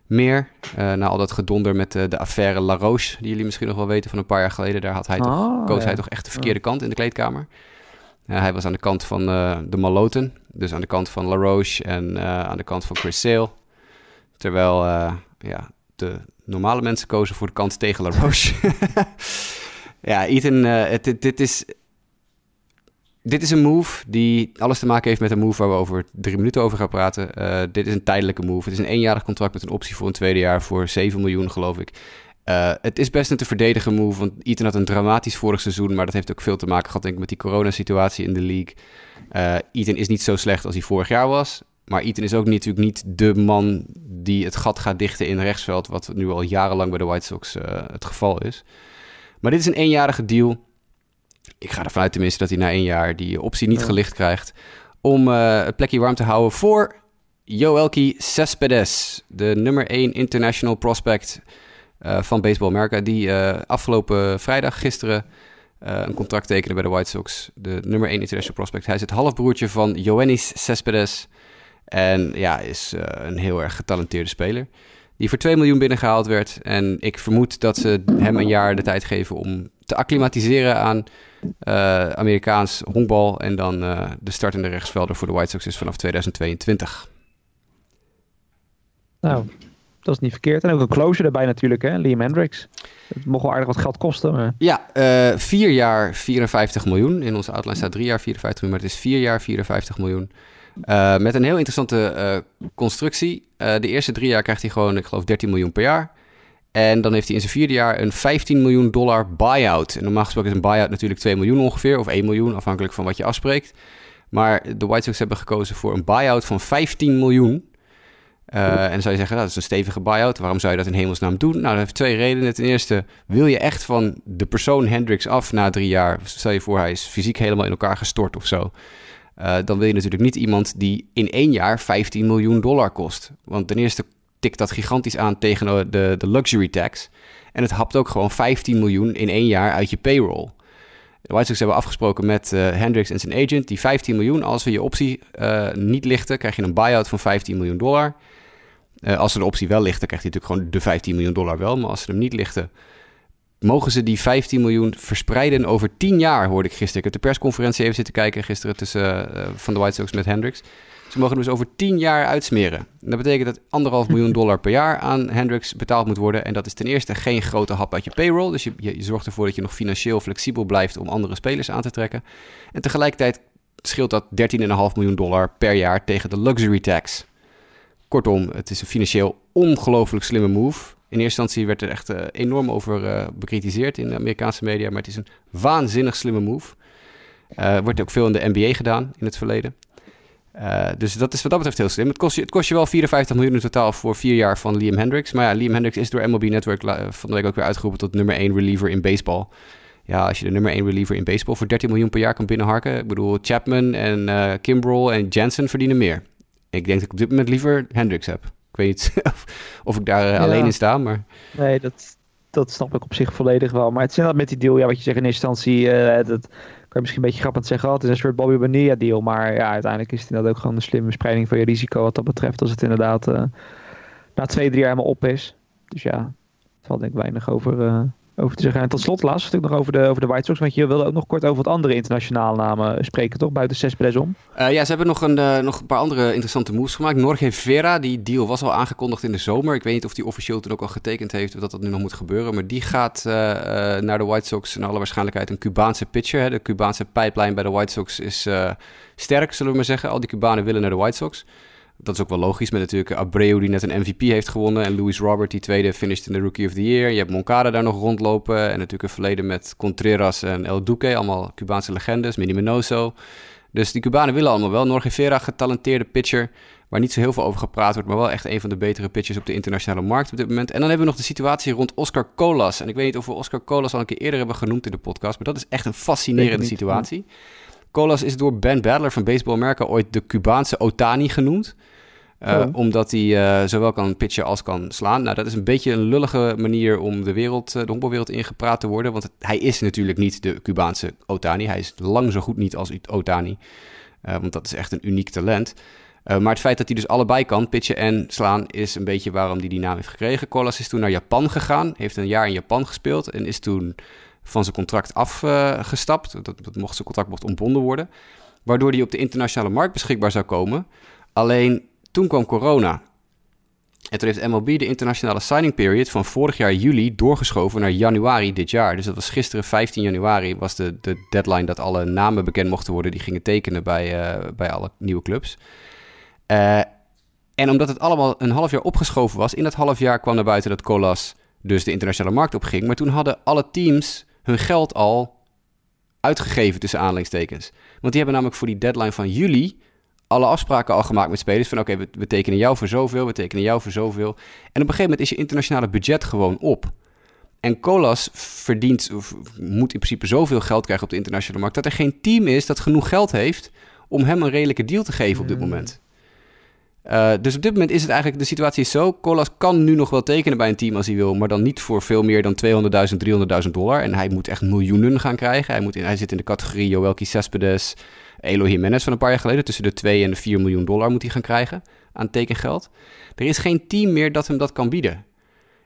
meer. Uh, na al dat gedonder met de, de affaire La Roche, die jullie misschien nog wel weten van een paar jaar geleden. Daar had hij toch, Oh, koos ja. hij toch echt de verkeerde kant in de kleedkamer. Uh, hij was aan de kant van uh, de Maloten, dus aan de kant van La Roche en aan de kant van Chris Sale. Terwijl ja, de normale mensen kozen voor de kant tegen La Roche. [LAUGHS] ja, Ethan, het, dit, dit is dit is een move die alles te maken heeft met een move waar we over drie minuten over gaan praten. Uh, dit is een tijdelijke move. Het is een eenjarig contract met een optie voor een tweede jaar voor 7 miljoen, geloof ik. Uh, het is best een te verdedigen move, want Ethan had een dramatisch vorig seizoen, maar dat heeft ook veel te maken gehad denk ik, met die coronasituatie in de league. Uh, is niet zo slecht als hij vorig jaar was, maar Ethan is ook natuurlijk niet de man die het gat gaat dichten in rechtsveld, wat nu al jarenlang bij de White Sox het geval is. Maar dit is een eenjarige deal ik ga ervan uit tenminste dat hij na één jaar die optie niet ja. gelicht krijgt. Om uh, het plekje warm te houden voor Joelki Cespedes. De nummer 1 international prospect van Baseball America, die afgelopen vrijdag, gisteren, een contract tekende bij de White Sox. De nummer 1 international prospect. Hij is het halfbroertje van Joannis Cespedes. En ja, is een heel erg getalenteerde speler. Die voor 2 miljoen binnengehaald werd. En ik vermoed dat ze hem een jaar de tijd geven om te acclimatiseren aan uh, Amerikaans honkbal. En dan uh, de startende rechtsvelder voor de White Sox is vanaf 2022. Nou, dat is niet verkeerd. En ook een closure erbij natuurlijk, hè? Liam Hendricks. Het mocht wel aardig wat geld kosten. Maar... Ja, uh, vier jaar 54 miljoen. In onze outline staat drie jaar 54 miljoen, maar het is vier jaar 54 miljoen. Uh, met een heel interessante uh, constructie. De eerste drie jaar krijgt hij gewoon, ik geloof, 13 miljoen per jaar. En dan heeft hij in zijn vierde jaar een 15 miljoen dollar buyout. En normaal gesproken is een buyout natuurlijk 2 miljoen ongeveer, of 1 miljoen, afhankelijk van wat je afspreekt. Maar de White Sox hebben gekozen voor een buyout van 15 miljoen. Uh, en dan zou je zeggen, nou, dat is een stevige buyout. Waarom zou je dat in hemelsnaam doen? Nou, dat heeft twee redenen. Ten eerste, wil je echt van de persoon Hendricks af na drie jaar? Stel je voor, hij is fysiek helemaal in elkaar gestort of zo. Uh, dan wil je natuurlijk niet iemand die in één jaar 15 miljoen dollar kost. Want ten eerste tikt dat gigantisch aan tegen de, de luxury tax. En het hapt ook gewoon 15 miljoen in één jaar uit je payroll. De White Sox hebben afgesproken met uh, Hendricks en zijn agent. Die 15 miljoen, als we je optie uh, niet lichten, krijg je een buyout van 15 miljoen dollar. Uh, als ze de optie wel lichten, krijgt hij natuurlijk gewoon de 15 miljoen dollar wel. Maar als ze hem niet lichten, mogen ze die 15 miljoen verspreiden over 10 jaar, hoorde ik gisteren. Ik heb de persconferentie even zitten kijken gisteren tussen, uh, van de White Sox met Hendricks. Ze mogen dus over 10 jaar uitsmeren. En dat betekent dat anderhalf miljoen [LAUGHS] dollar per jaar aan Hendricks betaald moet worden. En dat is ten eerste geen grote hap uit je payroll. Dus je, je, je zorgt ervoor dat je nog financieel flexibel blijft om andere spelers aan te trekken. En tegelijkertijd scheelt dat 13,5 miljoen dollar per jaar tegen de luxury tax. Kortom, het is een financieel ongelooflijk slimme move. In eerste instantie werd er echt uh, enorm over uh, bekritiseerd in de Amerikaanse media. Maar het is een waanzinnig slimme move. Uh, wordt ook veel in de NBA gedaan in het verleden. Dus dat is wat dat betreft heel slim. Het kost, je, het kost je wel 54 miljoen in totaal voor vier jaar van Liam Hendricks. Maar ja, Liam Hendricks is door MLB Network van de week ook weer uitgeroepen tot nummer 1 reliever in baseball. Ja, als je de nummer 1 reliever in baseball voor 13 miljoen per jaar kan binnenharken. Ik bedoel, Chapman en Kimbrel en Jansen verdienen meer. Ik denk dat ik op dit moment liever Hendricks heb. Ik weet niet [LAUGHS] of, of ik daar ja. alleen in sta, maar... Nee, dat, dat snap ik op zich volledig wel. Maar het is inderdaad met die deal, ja, wat je zegt in eerste instantie, uh, dat kan je misschien een beetje grappig zeggen, oh, het is een soort Bobby Bonilla deal. Maar ja, uiteindelijk is het inderdaad ook gewoon een slimme spreiding van je risico wat dat betreft. Als het inderdaad uh, na twee, drie jaar helemaal op is. Dus ja, er valt denk ik weinig over, uh, over te zeggen. En tot slot, laatst natuurlijk nog over de, over de White Sox. Want je wilde ook nog kort over wat andere internationale namen spreken, toch? Buiten Cespedes om. Uh, ja, ze hebben nog een, uh, nog een paar andere interessante moves gemaakt. Norge Vera, die deal was al aangekondigd in de zomer. Ik weet niet of die officieel toen ook al getekend heeft of dat dat nu nog moet gebeuren. Maar die gaat uh, naar de White Sox in alle waarschijnlijkheid een Cubaanse pitcher. Hè. De Cubaanse pipeline bij de White Sox is sterk, zullen we maar zeggen. Al die Cubanen willen naar de White Sox. Dat is ook wel logisch met natuurlijk Abreu die net een MVP heeft gewonnen. En Luis Robert die tweede finished in de Rookie of the Year. Je hebt Moncada daar nog rondlopen. En natuurlijk een verleden met Contreras en El Duque. Allemaal Cubaanse legendes. Minnie Minoso. Dus die Cubanen willen allemaal wel. Norge Vera, getalenteerde pitcher. Waar niet zo heel veel over gepraat wordt. Maar wel echt een van de betere pitchers op de internationale markt op dit moment. En dan hebben we nog de situatie rond Oscar Colas. En ik weet niet of we Oscar Colas al een keer eerder hebben genoemd in de podcast. Maar dat is echt een fascinerende situatie. Ja. Colas is door Ben Badler van Baseball America ooit de Cubaanse Otani genoemd. Uh, oh. Omdat hij uh, zowel kan pitchen als kan slaan. Nou, dat is een beetje een lullige manier om de wereld, de honkbalwereld ingepraat te worden. Want het, hij is natuurlijk niet de Cubaanse Otani. Hij is lang zo goed niet als Otani. Want dat is echt een uniek talent. maar het feit dat hij dus allebei kan, pitchen en slaan, is een beetje waarom hij die naam heeft gekregen. Colas is toen naar Japan gegaan. Heeft een jaar in Japan gespeeld. En is toen van zijn contract afgestapt. Dat, dat mocht zijn contract mocht ontbonden worden. Waardoor hij op de internationale markt beschikbaar zou komen. Alleen toen kwam corona. En toen heeft MLB de internationale signing period van vorig jaar juli doorgeschoven naar januari dit jaar. Dus dat was gisteren 15 januari was de, de deadline dat alle namen bekend mochten worden die gingen tekenen bij, uh, bij alle nieuwe clubs. Uh, en omdat het allemaal een half jaar opgeschoven was, in dat half jaar kwam naar buiten dat Colas dus de internationale markt opging. Maar toen hadden alle teams hun geld al uitgegeven tussen aanleidingstekens. Want die hebben namelijk voor die deadline van juli alle afspraken al gemaakt met spelers. Van oké, okay, we, we, tekenen jou voor zoveel, we tekenen jou voor zoveel. En op een gegeven moment is je internationale budget gewoon op. En Colas verdient, of moet in principe zoveel geld krijgen op de internationale markt... dat er geen team is dat genoeg geld heeft om hem een redelijke deal te geven op dit moment. Uh, dus op dit moment is het eigenlijk, de situatie is zo. Colas kan nu nog wel tekenen bij een team als hij wil, maar dan niet voor veel meer dan 200.000, 300.000 dollar. En hij moet echt miljoenen gaan krijgen. Hij, moet in, hij zit in de categorie Joelki Cespedes, Elo Jimenez van een paar jaar geleden. Tussen de 2 en de 4 miljoen dollar moet hij gaan krijgen aan tekengeld. Er is geen team meer dat hem dat kan bieden.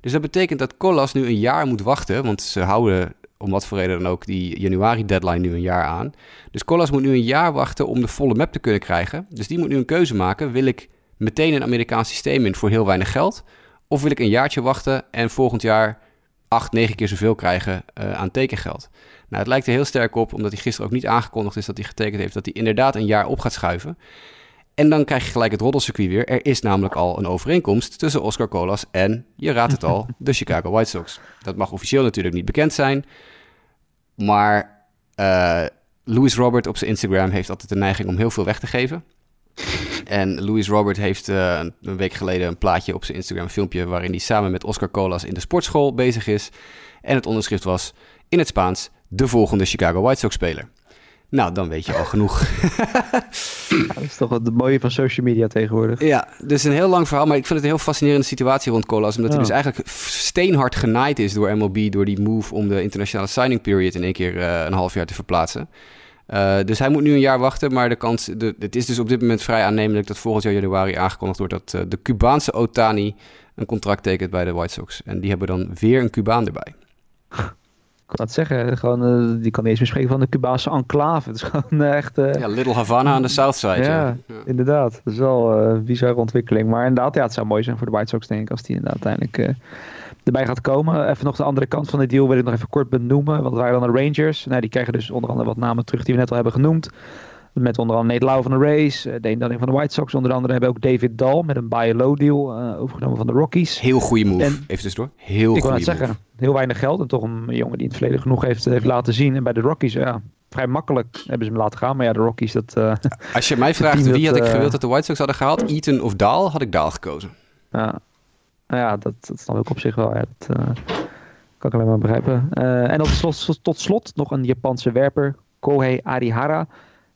Dus dat betekent dat Colas nu een jaar moet wachten, want ze houden om wat voor reden dan ook die januari deadline nu een jaar aan. Dus Colas moet nu een jaar wachten om de volle map te kunnen krijgen. Dus die moet nu een keuze maken. Wil ik meteen een Amerikaans systeem in voor heel weinig geld? Of wil ik een jaartje wachten en volgend jaar acht, negen keer zoveel krijgen uh, aan tekengeld? Nou, het lijkt er heel sterk op, omdat hij gisteren ook niet aangekondigd is dat hij getekend heeft, dat hij inderdaad een jaar op gaat schuiven. En dan krijg je gelijk het roddelcircuit weer. Er is namelijk al een overeenkomst tussen Oscar Colas en, je raadt het al, de Chicago White Sox. Dat mag officieel natuurlijk niet bekend zijn. Maar uh, Louis Robert op zijn Instagram heeft altijd de neiging om heel veel weg te geven. En Louis Robert heeft uh, een week geleden een plaatje op zijn Instagram, een filmpje waarin hij samen met Oscar Colas in de sportschool bezig is. En het onderschrift was in het Spaans de volgende Chicago White Sox speler. Nou, dan weet je al genoeg. [LAUGHS] dat is toch het mooie van social media tegenwoordig. Ja, dus een heel lang verhaal, maar ik vind het een heel fascinerende situatie rond Colas. Omdat hij dus eigenlijk steenhard genaaid is door MLB, door die move om de internationale signing period in één keer uh, een half jaar te verplaatsen. Uh, dus hij moet nu een jaar wachten, maar de kans, de, het is dus op dit moment vrij aannemelijk dat volgend jaar januari aangekondigd wordt dat uh, de Cubaanse Otani een contract tekent bij de White Sox. En die hebben dan weer een Cubaan erbij. Ik kan het zeggen, gewoon, uh, die kan niet eens meer spreken van de Cubaanse enclave. [LAUGHS] Het is gewoon echt... Ja, Little Havana aan de Southside. Ja, ja. inderdaad. Dat is wel een bizarre ontwikkeling. Maar inderdaad, ja, het zou mooi zijn voor de White Sox, denk ik, als die inderdaad uiteindelijk erbij gaat komen. Even nog de andere kant van de deal wil ik nog even kort benoemen. Want waren dan de Rangers. Nou, die krijgen dus onder andere wat namen terug die we net al hebben genoemd. Met onder andere Nate Lau van de Rays, uh, Dane Dunning van de White Sox. Onder andere hebben we ook David Dahl met een buy low deal uh, overgenomen van de Rockies. Heel goede move, en, even tussendoor. Heel ik wil het zeggen, heel weinig geld. En toch een jongen die in het verleden genoeg heeft, heeft laten zien. En bij de Rockies, ja, vrij makkelijk hebben ze hem laten gaan. Maar ja, de Rockies, dat... Uh, Als je mij vraagt wie had ik gewild dat de White Sox hadden gehaald, Eaton of Dahl, had ik Dahl gekozen. Ja, nou ja, dat, dat snap ik op zich wel. Dat kan ik alleen maar begrijpen. en tot slot, tot slot nog een Japanse werper, Kohei Arihara.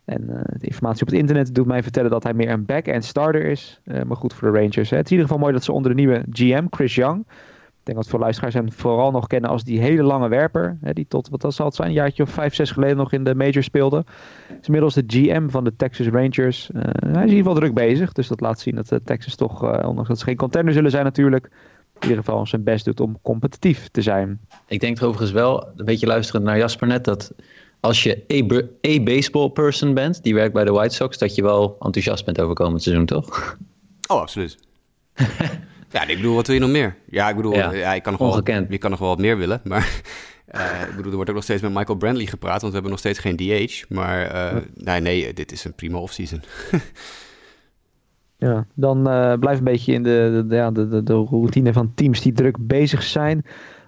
En uh, de informatie op het internet doet mij vertellen dat hij meer een back-end starter is. Maar goed voor de Rangers. Hè. Het is in ieder geval mooi dat ze onder de nieuwe GM, Chris Young. Ik denk dat voor luisteraars hem vooral nog kennen als die hele lange werper. Hè, die tot, wat dat zal het zijn, een jaartje of vijf, zes geleden nog in de major speelde. Is inmiddels de GM van de Texas Rangers. Uh, hij is in ieder geval druk bezig. Dus dat laat zien dat de Texas toch, ondanks dat ze geen contender zullen zijn natuurlijk... in ieder geval zijn best doet om competitief te zijn. Ik denk er overigens wel, een beetje luisterend naar Jasper net... dat als je a-baseball person bent, die werkt bij de White Sox, dat je wel enthousiast bent over komend seizoen, toch? Oh, absoluut. [LAUGHS] ja, ik bedoel, wat wil je nog meer? Ja, ik bedoel, ja, ja ik kan nog wel, je kan nog wel wat meer willen, maar uh, [LAUGHS] ik bedoel, er wordt ook nog steeds met Michael Brandley gepraat, want we hebben nog steeds geen DH. Maar uh, nee, nee, dit is een prima offseason. [LAUGHS] ja, dan uh, blijf een beetje in de, de, ja, de, de, de routine van teams die druk bezig zijn.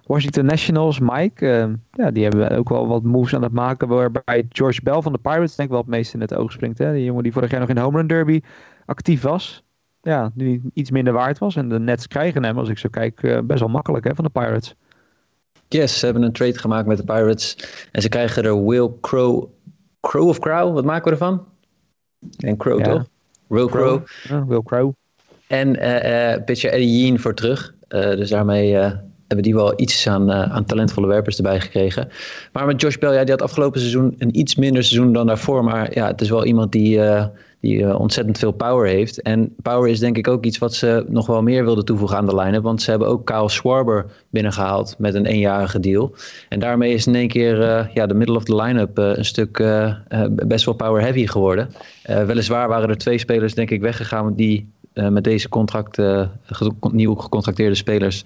Washington Nationals, Mike, ja, die hebben ook wel wat moves aan het maken. Waarbij George Bell van de Pirates denk ik wel het meest in het oog springt. Hè? Die jongen die vorig jaar nog in de Home Run Derby actief was. Ja, nu iets minder waard was. En de Nets krijgen hem, als ik zo kijk, uh, best wel makkelijk hè, van de Pirates. Yes, ze hebben een trade gemaakt met de Pirates. En ze krijgen er Will Crow. Crow of Crow? Wat maken we ervan? En Crow ja. toch? Will Crow. Ja, Will Crow. En uh, pitcher Eddie Jean voor terug. dus daarmee hebben die wel iets aan, uh, aan talentvolle werpers erbij gekregen. Maar met Josh Bell, ja, die had afgelopen seizoen een iets minder seizoen dan daarvoor. Maar ja, het is wel iemand die, uh, die uh, ontzettend veel power heeft. En power is denk ik ook iets wat ze nog wel meer wilden toevoegen aan de line-up. Want ze hebben ook Kyle Schwarber binnengehaald met een eenjarige deal. En daarmee is in één keer ja, de middle of the line-up een stuk best wel power-heavy geworden. weliswaar waren er twee spelers denk ik weggegaan die met deze contract, nieuw gecontracteerde spelers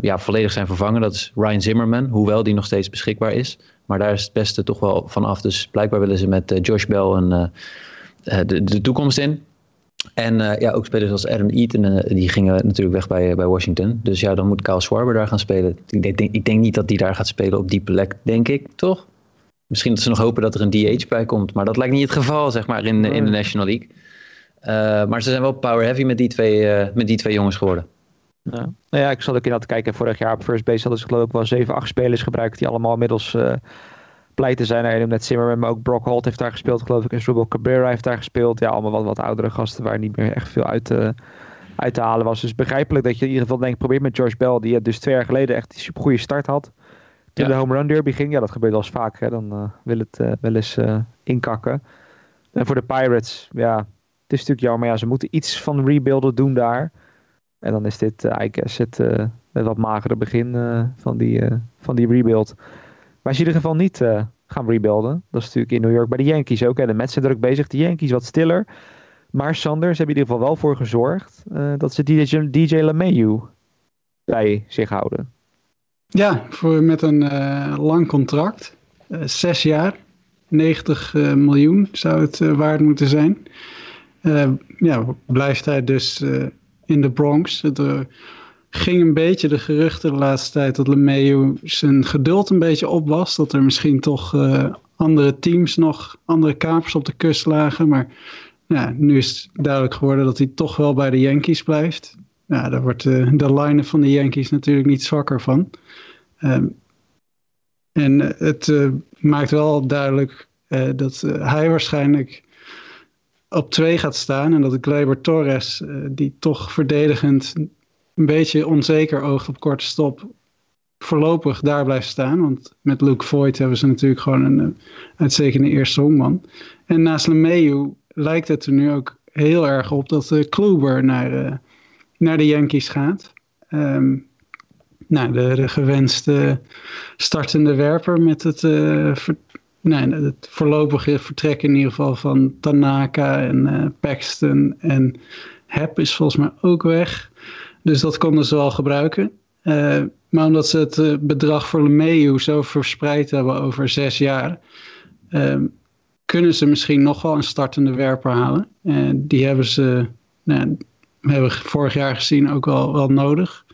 ja, volledig zijn vervangen. Dat is Ryan Zimmerman, hoewel die nog steeds beschikbaar is. Maar daar is het beste toch wel van af. Dus blijkbaar willen ze met Josh Bell een, de, de toekomst in. En ja, ook spelers als Adam Eaton, die gingen natuurlijk weg bij, bij Washington. Dus ja, dan moet Kyle Schwarber daar gaan spelen. Ik denk, ik denk niet dat die daar gaat spelen op die plek, denk ik, toch? Misschien dat ze nog hopen dat er een DH bij komt. Maar dat lijkt niet het geval, zeg maar, in, in de National League. Uh, maar ze zijn wel power heavy met die twee, uh, met die twee jongens geworden. Ja. Nou ja, ik zal ook inderdaad kijken. Vorig jaar op first base hadden ze geloof ik wel 7, 8 spelers gebruikt die allemaal inmiddels uh, pleiten zijn er. net Zimmerman, maar ook Brock Holt heeft daar gespeeld, geloof ik. En Rubel Cabrera heeft daar gespeeld. Ja, allemaal wat, wat oudere gasten waar niet meer echt veel uit te, uit te halen was. Dus begrijpelijk dat je in ieder geval denkt, probeer met George Bell, die dus twee jaar geleden echt een super goede start had. Toen de home run derby ging, ja, dat gebeurt wel eens vaak. Hè. Dan uh, wil het uh, wel eens inkakken. En voor de Pirates, ja, het is natuurlijk jammer. Maar ja, ze moeten iets van rebuilden doen daar. En dan is dit, I guess, het, het wat magere begin van, die, van die rebuild. Maar ze in ieder geval niet gaan rebuilden. Dat is natuurlijk in New York bij de Yankees ook. Hè. De Mets zijn druk bezig, de Yankees wat stiller. Maar Sanders hebben in ieder geval wel voor gezorgd dat ze DJ, DJ bij zich houden. Ja, voor, met een uh, lang contract. Uh, zes jaar. 90 uh, eh, miljoen zou het waard moeten zijn. ja, blijft hij dus in de Bronx. Er ging een beetje de geruchten de laatste tijd dat LeMayu zijn geduld een beetje op was. Dat er misschien toch andere teams nog, andere kapers op de kust lagen. Maar ja, nu is het duidelijk geworden dat hij toch wel bij de Yankees blijft. Ja, daar wordt de, de line van de Yankees natuurlijk niet zwakker van. Um, en het uh, maakt wel duidelijk dat hij waarschijnlijk op twee gaat staan. En dat Gleyber Torres, die toch verdedigend een beetje onzeker oogt op korte stop, voorlopig daar blijft staan. Want met Luke Voigt hebben ze natuurlijk gewoon een uitstekende eerste honkman. En naast LeMayu lijkt het er nu ook heel erg op dat uh, Kluber naar, naar de Yankees gaat. Um, nou, de, de, gewenste startende werper met het, ver, nee, het voorlopige vertrek in ieder geval van Tanaka en uh, Paxton en Hep is volgens mij ook weg. Dus dat konden ze wel gebruiken. Uh, maar omdat ze het bedrag voor LeMayu zo verspreid hebben over zes jaar, kunnen ze misschien nog wel een startende werper halen. En die hebben ze, nou, hebben vorig jaar gezien, ook wel, wel nodig.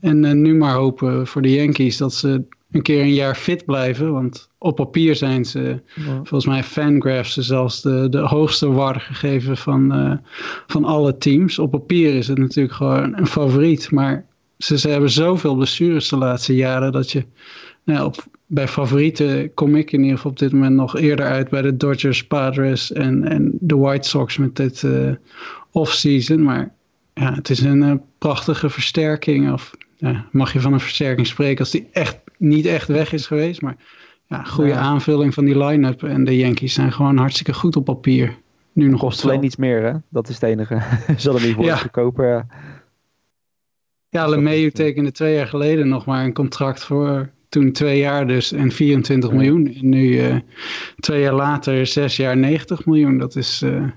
En uh, nu maar hopen voor de Yankees dat ze een keer een jaar fit blijven. Want op papier zijn ze, volgens mij Fangraphs zelfs de, de hoogste waarde gegeven van, uh, van alle teams. Op papier is het natuurlijk gewoon een favoriet. Maar ze, ze hebben zoveel blessures de laatste jaren dat je... Nou, op, bij favorieten kom ik in ieder geval op dit moment nog eerder uit bij de Dodgers, Padres en, en de White Sox met dit uh, offseason. Maar ja, het is een prachtige versterking. Of ja, mag je van een versterking spreken als die echt niet echt weg is geweest. Maar ja, goede aanvulling van die line-up. En de Yankees zijn gewoon hartstikke goed op papier. Nu nog Kost alleen niets meer, hè? Dat is het enige. [LAUGHS] Zullen niet worden ja. goedkoper. Ja, LeMayu tekende twee jaar geleden nog maar een contract voor toen twee jaar dus en 24 miljoen. En nu uh, twee jaar later zes jaar 90 miljoen. Dat is, uh,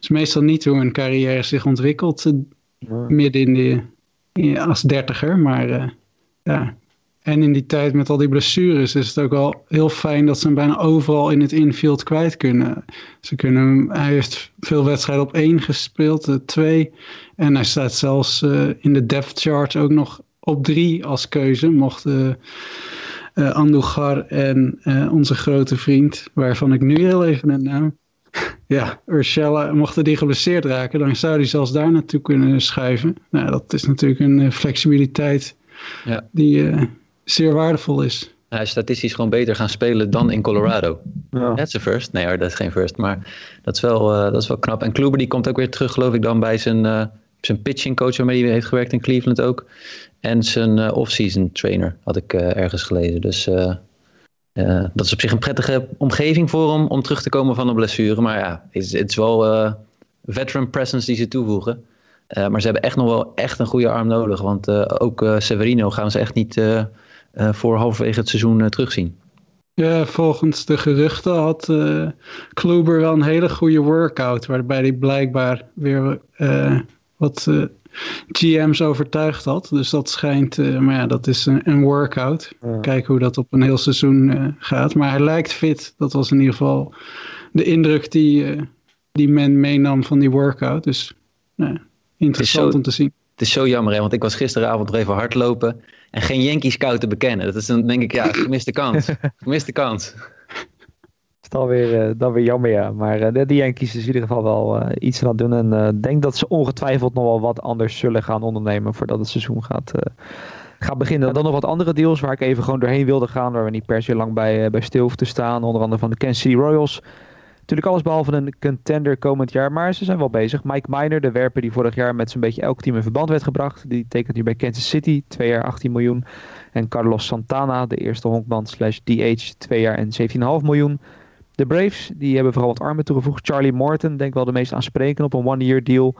is meestal niet hoe een carrière zich ontwikkelt. Uh, midden in de als dertiger. Maar ja, en in die tijd met al die blessures is het ook wel heel fijn dat ze hem bijna overal in het infield kwijt kunnen. Ze kunnen hij heeft veel wedstrijden op één gespeeld, uh, twee. En hij staat zelfs uh, in de depth chart ook nog op drie als keuze. Mochten uh, Andugar en onze grote vriend, waarvan ik nu heel even de naam [LAUGHS] ja, Urshela, mochten die geblesseerd raken, dan zou die zelfs daar naartoe kunnen schuiven. Nou, dat is natuurlijk een uh, flexibiliteit ja. die uh, zeer waardevol is. Hij is statistisch gewoon beter gaan spelen dan in Colorado. Ja. Is een first. Nee hoor, dat is geen first. Maar dat is wel, uh, dat is wel knap. En Kluber die komt ook weer terug, geloof ik, dan bij zijn, zijn pitching coach waarmee hij heeft gewerkt in Cleveland ook. En zijn off-season trainer had ik ergens gelezen. Dus uh, dat is op zich een prettige omgeving voor hem om terug te komen van een blessure. Maar ja, het is, wel uh, veteran presence die ze toevoegen. Uh, maar ze hebben echt nog wel echt een goede arm nodig. Want ook Severino gaan ze echt niet voor halverwege het seizoen terugzien. Ja, volgens de geruchten had Kluber wel een hele goede workout. Waarbij hij blijkbaar weer wat GM's overtuigd had. Dus dat schijnt, uh, maar ja, dat is een, een workout. Ja. Kijken hoe dat op een heel seizoen uh, gaat. Maar hij lijkt fit. Dat was in ieder geval de indruk die, uh, die men meenam van die workout. Dus nou, interessant zo, om te zien. Het is zo jammer, hè, want ik was gisteravond nog even hardlopen en geen Yankee scout te bekennen. Dat is dan denk ik, ja, [LAUGHS] gemiste kans. gemiste kans is dan weer, uh, dan weer jammer, ja. Maar uh, de, de Yankees is in ieder geval wel uh, iets aan het doen. En ik denk dat ze ongetwijfeld nog wel wat anders zullen gaan ondernemen voordat het seizoen gaat, gaat beginnen. Dan nog wat andere deals waar ik even gewoon doorheen wilde gaan. Waar we niet per se lang bij, bij stil hoeven te staan. Onder andere van de Kansas City Royals. Natuurlijk alles behalve een contender komend jaar, maar ze zijn wel bezig. Mike Miner, de werper die vorig jaar met zo'n beetje elk team in verband werd gebracht, die tekent nu bij Kansas City, twee jaar 18 miljoen. En Carlos Santana, de eerste honkman slash DH, twee jaar en 17,5 miljoen. De Braves, die hebben vooral wat armen toegevoegd. Charlie Morton, denk wel de meest aansprekende op een one-year deal.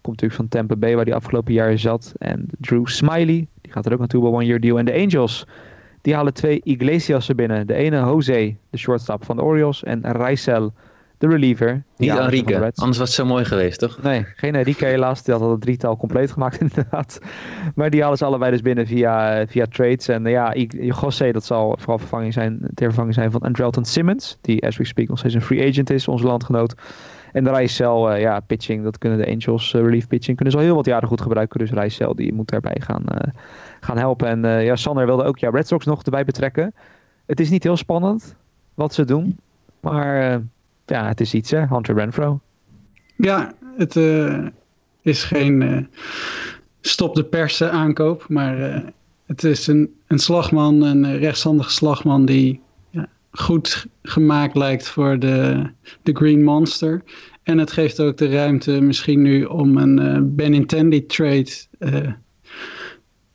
Komt natuurlijk van Tampa Bay, waar die afgelopen jaar zat. En Drew Smiley, die gaat er ook naartoe bij one-year deal. En de Angels, die halen twee Iglesias er binnen. De ene Jose, de shortstop van de Orioles. En Raisel, de reliever. Niet Enrique, anders was het zo mooi geweest, toch? Nee, geen Enrique helaas. Die had al het drietal compleet gemaakt [LAUGHS] inderdaad. Maar die halen ze allebei dus binnen via, via trades. En ja, José, dat zal vooral vervanging zijn, ter vervanging zijn van Andrelton Simmons. Die, as we speak, nog steeds een free agent is, onze landgenoot. En de Rijsel, uh, ja, pitching, dat kunnen de Angels, uh, relief pitching, kunnen ze al heel wat jaren goed gebruiken. Dus Rijsel, die moet daarbij gaan, uh, gaan helpen. En ja, Sander wilde ook ja, Red Sox nog erbij betrekken. Het is niet heel spannend wat ze doen. Maar ja, het is iets, hè? Hunter Renfro. Ja, het uh, is geen uh, stop de persen aankoop, maar het is een, een slagman, een rechtshandige slagman die ja, goed gemaakt lijkt voor de, de Green Monster. En het geeft ook de ruimte misschien nu om een Benintendi trade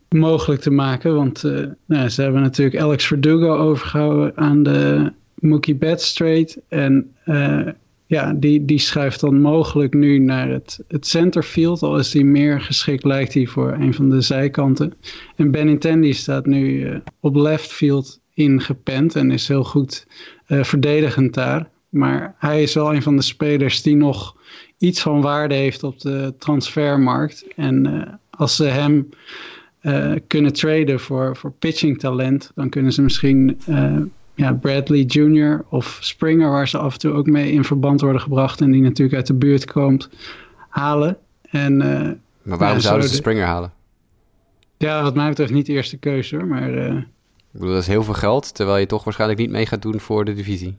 mogelijk te maken. Want nou, ze hebben natuurlijk Alex Verdugo overgehouden aan de Mookie Betts trade. En uh, ja, die, die schuift dan mogelijk nu naar het, het centerfield. Al is die meer geschikt, lijkt hij voor een van de zijkanten. En Benintendi staat nu uh, op left field ingepend en is heel goed uh, verdedigend daar. Maar hij is wel een van de spelers die nog iets van waarde heeft op de transfermarkt. En als ze hem kunnen traden voor, voor pitching talent, dan kunnen ze misschien ja, Bradley Jr. of Springer, waar ze af en toe ook mee in verband worden gebracht en die natuurlijk uit de buurt komt, halen. En, uh, maar waarom zouden ze Springer halen? Ja, wat mij betreft niet de eerste keuze hoor, maar... Uh, ik bedoel, dat is heel veel geld, terwijl je toch waarschijnlijk niet mee gaat doen voor de divisie.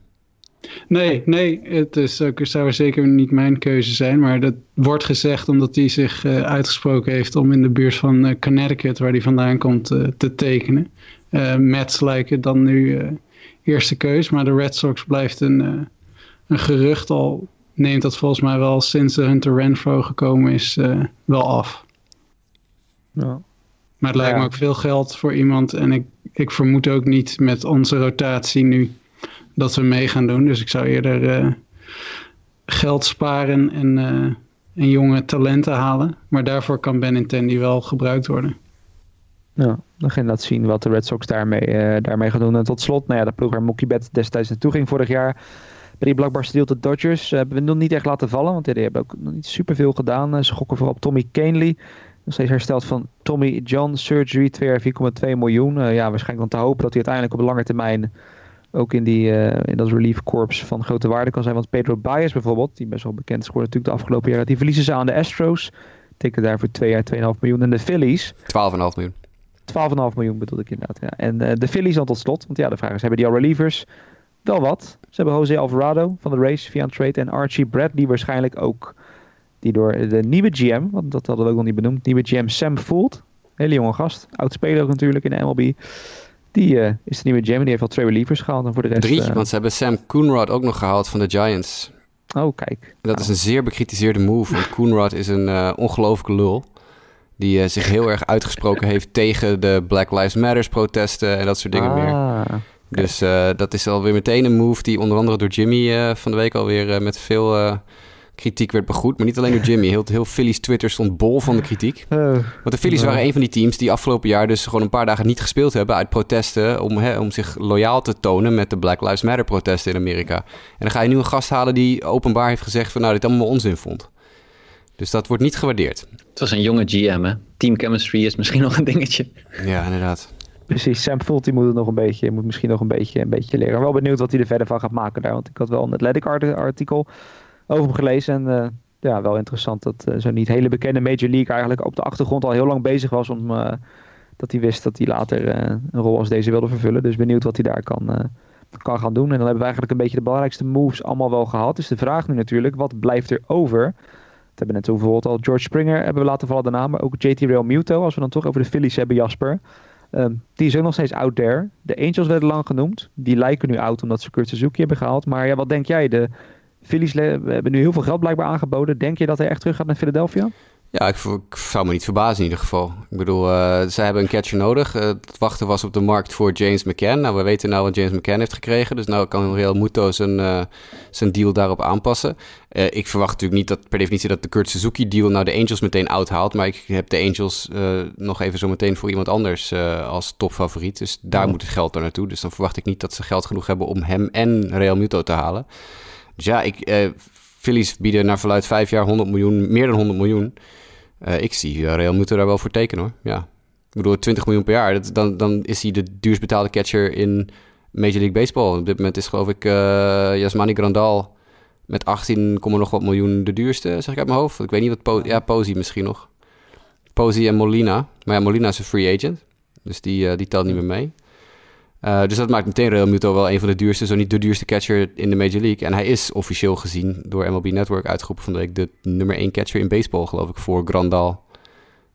Nee, nee, het is ook, zou zeker niet mijn keuze zijn. Maar dat wordt gezegd omdat hij zich uh, uitgesproken heeft om in de buurt van uh, Connecticut, waar hij vandaan komt, uh, te tekenen. Mets lijken dan nu eerste keus. Maar de Red Sox blijft een, uh, een gerucht. Al neemt dat volgens mij wel sinds de Hunter Renfro gekomen is uh, wel af. Ja. Maar het lijkt me ook veel geld voor iemand. En ik, ik vermoed ook niet met onze rotatie nu dat we mee gaan doen. Dus ik zou eerder uh, geld sparen en, en jonge talenten halen. Maar daarvoor kan Ben Intendi wel gebruikt worden. Ja, dan ging dat zien wat de Red Sox daarmee, uh, daarmee gaan doen. En tot slot, nou ja, de ploeg waar Betts destijds naartoe ging vorig jaar. Bij die Blackbar de Dodgers uh, hebben we nog niet echt laten vallen. Want die hebben ook nog niet superveel gedaan. Uh, ze gokken vooral op Tommy Canely. Nog steeds hersteld van Tommy John Surgery. 2 jaar 4,2 miljoen. ja, waarschijnlijk dan te hopen dat hij uiteindelijk op lange termijn... ook in, die, in dat relief corps van grote waarde kan zijn. Want Pedro Baez bijvoorbeeld, die best wel bekend is natuurlijk de afgelopen jaren. Die verliezen ze aan de Astros. Tikken daar voor 2 jaar 2,5 miljoen. En de Phillies... 12,5 miljoen. 12,5 miljoen bedoel ik inderdaad. Ja. En uh, de Phillies dan tot slot. Want ja, de vraag is, hebben die al relievers? Wel wat. Ze hebben Jose Alvarado van de race via een trade. En Archie Bradley waarschijnlijk ook. Die door de nieuwe GM, want dat hadden we ook nog niet benoemd. Nieuwe GM Sam Fuld. Hele jonge gast. Oud speler ook natuurlijk in de MLB. Die uh, is de nieuwe GM. Die heeft al twee relievers gehaald. En voor de rest, Drie, uh, want ze hebben Sam Coonrod ook nog gehaald van de Giants. Oh, kijk. Dat is een zeer bekritiseerde move. Want Coonrod is een ongelooflijke lul. Die uh, zich heel erg uitgesproken heeft tegen de Black Lives Matters protesten en dat soort dingen ah, meer. Okay. Dus uh, dat is alweer meteen een move die onder andere door Jimmy uh, van de week alweer met veel kritiek werd begroet. Maar niet alleen door Jimmy. Heel, heel Phillies Twitter stond bol van de kritiek. Oh, Want de Phillies waren een van die teams die afgelopen jaar dus gewoon een paar dagen niet gespeeld hebben uit protesten om, hè, om zich loyaal te tonen met de Black Lives Matter protesten in Amerika. En dan ga je nu een gast halen die openbaar heeft gezegd van nou dit allemaal onzin vond. Dus dat wordt niet gewaardeerd. Het was een jonge GM, hè? Team chemistry is misschien [LAUGHS] nog een dingetje. Ja, inderdaad. Precies, Sam Fult die moet het nog een beetje, moet misschien nog een beetje, een beetje leren. Ik ben wel benieuwd wat hij er verder van gaat maken daar. Want ik had wel een Athletic artikel over hem gelezen. En uh, ja, wel interessant dat uh, zo'n niet hele bekende Major League eigenlijk op de achtergrond al heel lang bezig was om... Uh, dat hij wist dat hij later een rol als deze wilde vervullen. Dus benieuwd wat hij daar kan, kan gaan doen. En dan hebben we eigenlijk een beetje de belangrijkste moves allemaal wel gehad. Dus de vraag nu natuurlijk, wat blijft er over? Hebben net bijvoorbeeld al George Springer hebben we laten vallen de naam. Maar ook JT Real Muto. Als we dan toch over de Phillies hebben, Jasper. Ehm, die is ook nog steeds out there. De Angels werden lang genoemd. Die lijken nu oud omdat ze Kurt Suzuki hebben gehaald. Maar ja, wat denk jij? De Phillies hebben nu heel veel geld blijkbaar aangeboden. Denk je dat hij echt terug gaat naar Philadelphia? Ja, ik, ik, zou me niet verbazen in ieder geval. Ik bedoel, uh, ze hebben een catcher nodig. Uh, het wachten was op de markt voor James McCann. Nou, we weten nou wat James McCann heeft gekregen. Dus nou kan Real Muto zijn, uh, zijn deal daarop aanpassen. ik verwacht natuurlijk niet dat per definitie dat de Kurt Suzuki deal nou de Angels meteen uithaalt. Maar ik heb de Angels nog even zo meteen voor iemand anders als topfavoriet. Dus daar moet het geld er naartoe. Dus dan verwacht ik niet dat ze geld genoeg hebben om hem en Real Muto te halen. Dus ja, ik, Phillies bieden naar verluid vijf jaar 100 miljoen, meer dan 100 miljoen. Uh, ik zie Real moeten daar wel voor tekenen hoor. Ja. Ik bedoel, 20 miljoen per jaar. Dat, dan, dan is hij de duurst betaalde catcher in Major League Baseball. Op dit moment is geloof ik uh, Yasmani Grandal met 18, nog wat miljoen de duurste, zeg ik uit mijn hoofd. Ik weet niet wat... Po ja, Posey misschien nog. Posey en Molina. Maar ja, Molina is een free agent. Dus die, die telt niet meer mee. Uh, dus dat maakt meteen Real Muto wel een van de duurste, zo niet de duurste catcher in de Major League. En hij is officieel gezien door MLB Network uitgeroepen van de week de nummer 1 catcher in baseball, geloof ik, voor Grandal.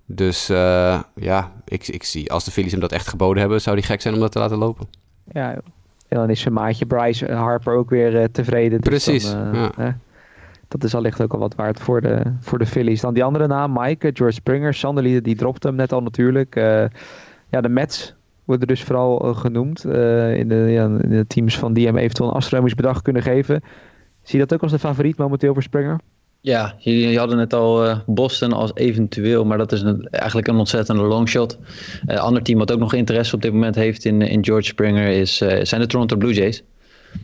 Dus uh, ja, ik, ik zie, als de Phillies hem dat echt geboden hebben, zou hij gek zijn om dat te laten lopen. Ja, en dan is zijn maatje Bryce Harper ook weer uh, tevreden. Dus Precies, dan, ja. Dat is allicht ook al wat waard voor de, voor de Phillies. Dan die andere naam, Mike, George Springer, Sanderlieden, die dropte hem net al natuurlijk. ja, de Mets worden dus vooral eh, genoemd uh, in, de, ja, in, de, teams van die hem eventueel een afstruimingsbedrag kunnen geven. Zie je dat ook als de favoriet momenteel voor Springer? Ja, jullie hadden het al uh, Boston als eventueel, maar dat is een, eigenlijk een ontzettende longshot. Een ander team wat ook nog interesse op dit moment heeft in, in George Springer is, zijn de Toronto Blue Jays.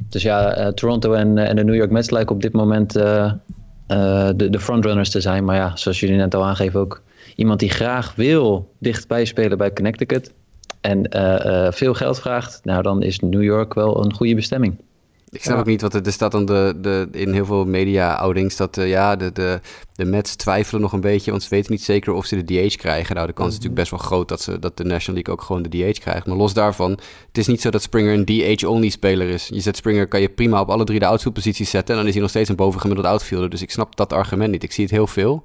Dus ja, Toronto en, en de New York Mets lijken op dit moment de, de frontrunners te zijn. Maar ja, zoals jullie net al aangeven ook iemand die graag wil dichtbij spelen bij Connecticut en uh, uh, veel geld vraagt, nou dan is New York wel een goede bestemming. Ik snap ook niet wat er, er staat dan de, de, in heel veel media-outings dat uh, ja, de, de, de Mets twijfelen nog een beetje, want ze weten niet zeker of ze de DH krijgen. Nou, de kans is mhm. natuurlijk best wel groot dat, ze, dat de National League ook gewoon de DH krijgt. Maar los daarvan, het is niet zo dat Springer een DH-only speler is. Je zet Springer, kan je prima op alle drie de outfield-posities zetten en dan is hij nog steeds een bovengemiddeld outfielder. Dus ik snap dat argument niet. Ik zie het heel veel.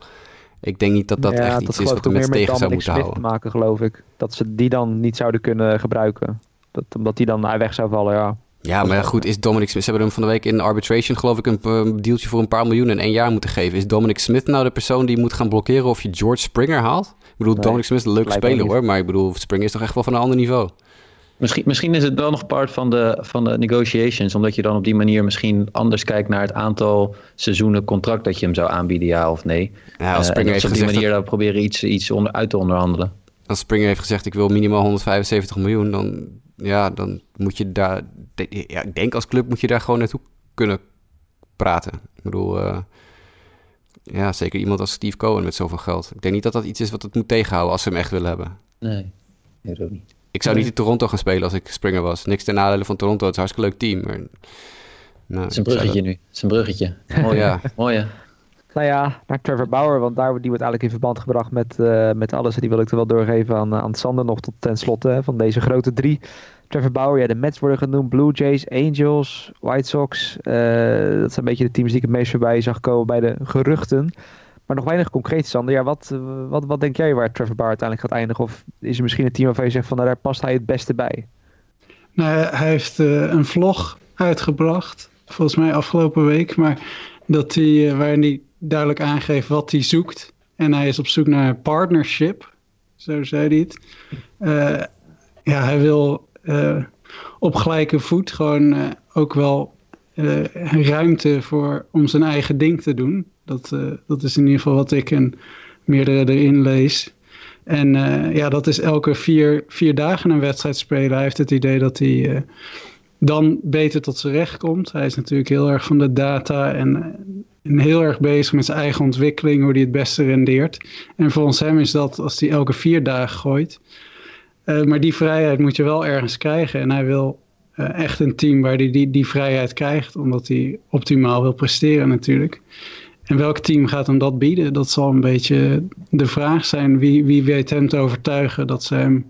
Ik denk niet dat dat echt iets is wat de Mets tegen zou moeten houden. maken, geloof ik. Dat ze die dan niet zouden kunnen gebruiken. Dat, omdat die dan weg zou vallen, ja. Ja, maar goed, is Dominic Smith... Ze hebben hem van de week in arbitration, geloof ik, een dealtje voor een paar miljoen in één jaar moeten geven. Is Dominic Smith nou de persoon die moet gaan blokkeren of je George Springer haalt? Ik bedoel, Dominic Smith is een leuke speler hoor, maar ik bedoel, Springer is toch echt wel van een ander niveau. Misschien, misschien is het wel nog part van de, van de negotiations, omdat je dan op die manier misschien anders kijkt naar het aantal seizoenen contract dat je hem zou aanbieden, ja of nee. Ja, als Springer uh, heeft op die manier dat... proberen iets, iets onder, uit te onderhandelen. Als Springer heeft gezegd, ik wil minimaal 175 miljoen, dan, ja, dan moet je daar, ja, ik denk als club moet je daar gewoon naartoe kunnen praten. Ik bedoel, uh, ja, zeker iemand als Steve Cohen met zoveel geld. Ik denk niet dat dat iets is wat het moet tegenhouden als ze hem echt willen hebben. Nee, dat ook niet. Ik zou niet in Toronto gaan spelen als ik Springer was. Niks ten nadele van Toronto. Het is een hartstikke leuk team. Maar, nou, het is een bruggetje nu. Het is een bruggetje. Mooi, ja. Mooi, Nou ja, naar Trevor Bauer, want daar, die wordt eigenlijk in verband gebracht met, uh, met alles. En die wil ik er wel doorgeven aan, aan Sander nog tot ten slotte van deze grote drie. Trevor Bauer, ja, de Mets worden genoemd, Blue Jays, Angels, White Sox. Uh, dat zijn een beetje de teams die ik het meest voorbij zag komen bij de geruchten. Maar nog weinig concreet, Sander. Ja, wat, wat, wat denk jij waar Trevor Bauer uiteindelijk gaat eindigen? Of is er misschien een team waarvan je zegt van nou, daar past hij het beste bij? Nou, hij heeft uh, een vlog uitgebracht, volgens mij afgelopen week. Maar dat hij, uh, waarin hij duidelijk aangeeft wat hij zoekt. En hij is op zoek naar partnership, zo zei hij het. Uh, ja, hij wil op gelijke voet gewoon ook wel ruimte voor om zijn eigen ding te doen. Dat, uh, dat is in ieder geval wat ik en meerdere erin lees. En uh, ja, dat is elke vier, vier dagen een wedstrijd spelen. Hij heeft het idee dat hij uh, dan beter tot zijn recht komt. Hij is natuurlijk heel erg van de data en, en heel erg bezig met zijn eigen ontwikkeling, hoe hij het beste rendeert. En volgens hem is dat als hij elke vier dagen gooit. maar die vrijheid moet je wel ergens krijgen. En hij wil echt een team waar hij die, die vrijheid krijgt, omdat hij optimaal wil presteren natuurlijk. En welk team gaat hem dat bieden? Dat zal een beetje de vraag zijn. Wie, wie weet hem te overtuigen dat ze hem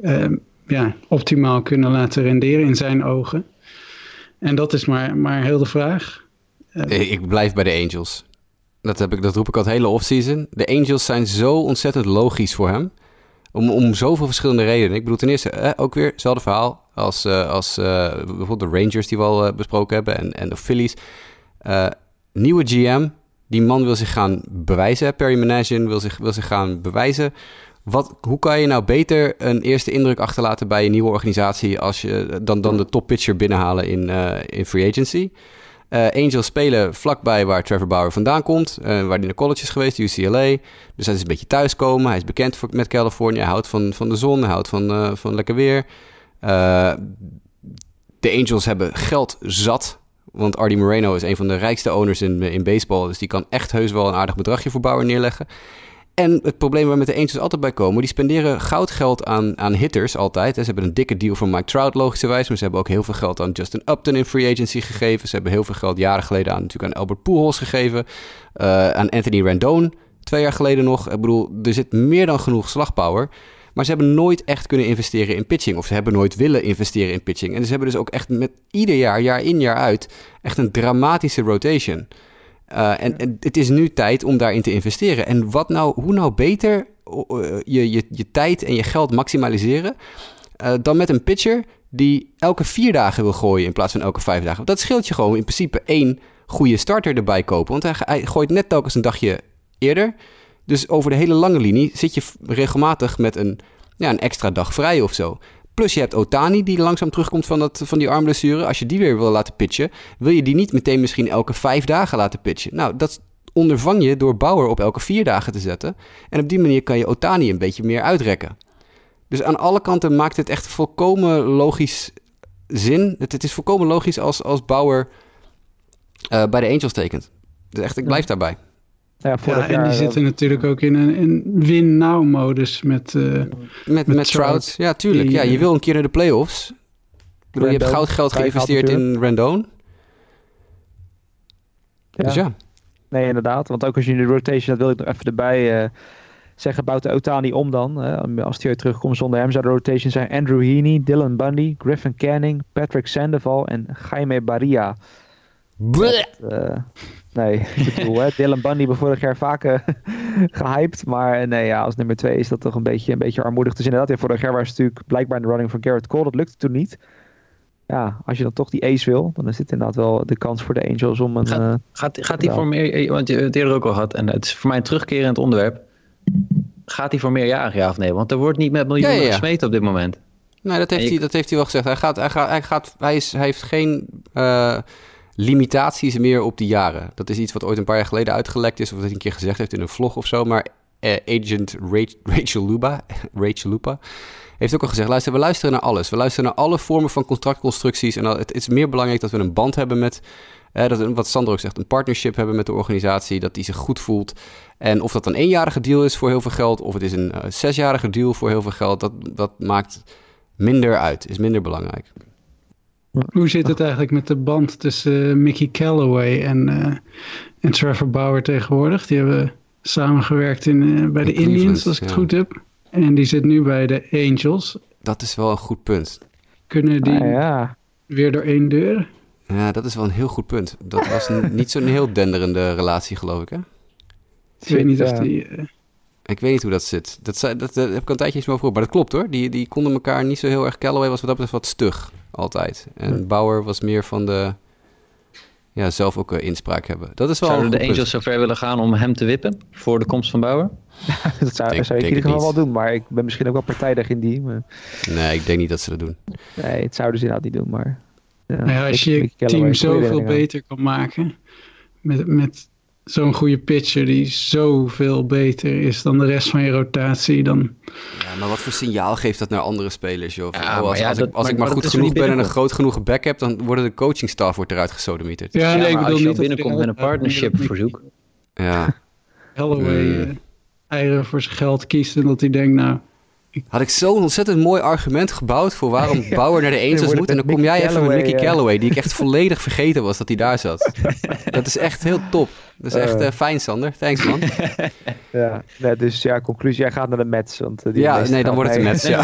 eh, ja, optimaal kunnen laten renderen in zijn ogen? En dat is maar, maar heel de vraag. Uh, ik blijf bij de Angels. Dat, heb ik, dat roep ik al het hele offseason. De Angels zijn zo ontzettend logisch voor hem. Om, om zoveel verschillende redenen. Ik bedoel, ten eerste eh, ook weer hetzelfde verhaal als, uh, als uh, bijvoorbeeld de Rangers die we al besproken hebben en, en de Phillies. Nieuwe GM, die man wil zich gaan bewijzen. Perry Managian wil zich, wil zich gaan bewijzen. Wat, hoe kan je nou beter een eerste indruk achterlaten bij een nieuwe organisatie als je, dan, dan de top pitcher binnenhalen in, in free agency? Uh, Angels spelen vlakbij waar Trevor Bauer vandaan komt. Uh, waar hij naar college is geweest, UCLA. Dus hij is een beetje thuiskomen. Hij is bekend met Californië. Hij houdt van, van de zon. Hij houdt van, van lekker weer. de Angels hebben geld zat. Want Artie Moreno is een van de rijkste owners in, in baseball. Dus die kan echt heus wel een aardig bedragje voor Bauer neerleggen. En het probleem waar met de Angels altijd bij komen, die spenderen goudgeld aan, aan hitters altijd. Ze hebben een dikke deal van Mike Trout logischerwijs, maar ze hebben ook heel veel geld aan Justin Upton in free agency gegeven. Ze hebben heel veel geld jaren geleden aan, natuurlijk aan Albert Pujols gegeven, uh, aan Anthony Rendon twee jaar geleden nog. Ik bedoel, er zit meer dan genoeg slagpower. Maar ze hebben nooit echt kunnen investeren in pitching. Of ze hebben nooit willen investeren in pitching. En ze hebben dus ook echt met ieder jaar, jaar in, jaar uit, echt een dramatische rotation. Uh, en, en, het is nu tijd om daarin te investeren. En wat nou, hoe nou beter uh, je, je, je tijd en je geld maximaliseren uh, dan met een pitcher die elke vier dagen wil gooien in plaats van elke vijf dagen. Dat scheelt je gewoon in principe één goede starter erbij kopen. Want hij, hij gooit net telkens een dagje eerder. Dus over de hele lange linie zit je regelmatig met een, ja, een extra dag vrij of zo. Plus je hebt Otani die langzaam terugkomt van, dat, van die armblessure. Als je die weer wil laten pitchen, wil je die niet meteen misschien elke vijf dagen laten pitchen. Nou, dat ondervang je door Bauer op elke vier dagen te zetten. En op die manier kan je Otani een beetje meer uitrekken. Dus aan alle kanten maakt het echt volkomen logisch zin. Het, het is volkomen logisch als, als Bauer uh, bij de Angels tekent. Dus echt, ik blijf daarbij. Ja, ja en die zitten natuurlijk ook in een, een win-now-modus met, uh, met, met, met Trout. Ja, tuurlijk. ja, je wil een keer naar de playoffs. je hebt goudgeld geïnvesteerd in Rendon. Ja. Dus ja. Nee, inderdaad. Want ook als je in de rotation, dat wil ik nog even erbij uh, zeggen, bouwt de Otani om dan. Uh, als hij weer terugkomt zonder hem zou de rotation zijn Andrew Heaney, Dylan Bundy, Griffin Canning, Patrick Sandoval en Jaime Barria. Dat, Nee, [LAUGHS] ik bedoel, hè, Dylan Bundy hebben vorig jaar vaak [LAUGHS] gehyped. Maar nee, ja, als nummer twee is dat toch een beetje, een beetje armoedig. Dus inderdaad, ja, vorig jaar was het natuurlijk blijkbaar in de running van Garrett Cole. Dat lukte toen niet. Ja, als je dan toch die ace wil, dan is dit inderdaad wel de kans voor de Angels om een... Gaat, uh, gaat, gaat hij voor meer, eh, want je het eerder ook al gehad, en het is voor mij een terugkerend onderwerp. Gaat hij voor meer jaren, ja of nee? Want er wordt niet met miljoenen ja, ja, gesmeten op dit moment. Nee, dat heeft, hij, dat heeft hij wel gezegd. Hij, gaat, hij, gaat, hij, gaat, hij, is, hij heeft geen... Uh, limitaties meer op die jaren. Dat is iets wat ooit een paar jaar geleden uitgelekt is, of dat hij een keer gezegd heeft in een vlog of zo. Maar uh, agent Rachel Luba, [LAUGHS] Rachel Lupa heeft ook al gezegd: luister, we luisteren naar alles. We luisteren naar alle vormen van contractconstructies. En het, is meer belangrijk dat we een band hebben met. Uh, dat, wat Sander ook zegt, een partnership hebben met de organisatie, dat die zich goed voelt. En of dat een eenjarige deal is voor heel veel geld, of het is een uh, zesjarige deal voor heel veel geld, dat, dat maakt minder uit, is minder belangrijk. Hoe zit het eigenlijk met de band tussen uh, Mickey Callaway en, uh, en Trevor Bauer tegenwoordig? Die hebben samengewerkt in, uh, bij in de Cleveland, Indians, als ik het goed heb. En die zit nu bij de Angels. Dat is wel een goed punt. Kunnen die ah, ja. weer door één deur? Ja, dat is wel een heel goed punt. Dat was niet zo'n heel denderende relatie, geloof ik, hè? Ik weet niet of die... Ik weet niet hoe dat zit. Dat, dat, dat, heb ik een tijdje eens over gehoord. Maar dat klopt hoor. Die, die konden elkaar niet zo heel erg... Callaway was wat dat betreft wat stug altijd. En Bauer was meer van de... Ja, zelf ook uh, inspraak hebben. Dat is wel Zouden de Angels zover willen gaan om hem te wippen voor de komst van Bauer? [LAUGHS] dat zou, denk, zou ik in ieder geval wel doen, maar ik ben misschien ook wel partijdig in die. Maar... Nee, ik denk niet dat ze dat doen. Nee, het zouden ze inderdaad niet doen, maar... Ja, nou ja, als je je team zoveel beter kan maken met, met zo'n goede pitcher die zoveel beter is dan de rest van je rotatie, dan... Ja, maar wat voor signaal geeft dat naar andere spelers, joh? Ja, oh, als, als, ik, als ik maar goed genoeg ben en een groot genoeg backup, dan worden de coachingstaf wordt eruit gesodemieterd. Ja, nee, ik bedoel als je niet binnenkomt met een partnership verzoek. Ja. Holloway mm. uh, eieren voor zijn geld kiest en dat hij denkt, nou, had ik zo'n ontzettend mooi argument gebouwd voor waarom [LAUGHS] Bauer naar de Angels moet. En dan kom jij even met Mickey Callaway, die ik echt [LAUGHS] volledig vergeten was dat hij daar zat. dat is echt heel top. Dat is echt uh, fijn, Sander. Thanks, man. [LAUGHS] ja, nee, dus ja, conclusie, jij gaat naar de Mets. Want, uh, die ja, nee, dan wordt het de Mets, ja.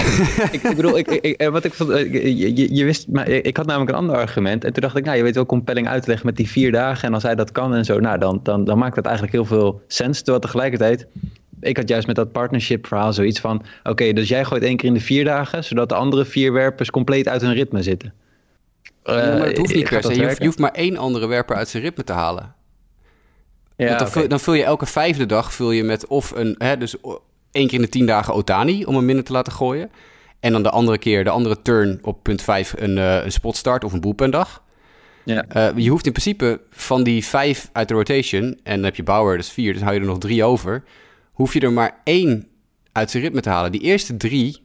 ik, ik, bedoel, ik, ik, wat ik vond, je, je, wist, maar ik had namelijk een ander argument. En toen dacht ik, nou, je weet wel compelling uit te leggen met die vier dagen. En als hij dat kan en zo, nou, dan, dan, dan maakt dat eigenlijk heel veel sens. Terwijl tegelijkertijd ik had juist met dat partnership verhaal zoiets van... Oké, dus jij gooit één keer in de vier dagen... zodat de andere vier werpers compleet uit hun ritme zitten. Uh, ja, maar het hoeft niet per se. Je, je hoeft maar één andere werper uit zijn ritme te halen. Ja, dan, okay. vul, dan, vul, je elke vijfde dag vul je met of een... Hè, dus één keer in de tien dagen Otani om hem minder te laten gooien. En dan de andere keer, de andere turn op punt 5 een, uh, een spotstart of een boelpendag. Ja. Uh, je hoeft in principe van die vijf uit de rotation, en dan heb je Bauer, dus vier, dus hou je er nog drie over. Hoef je er maar één uit zijn ritme te halen. Die eerste drie,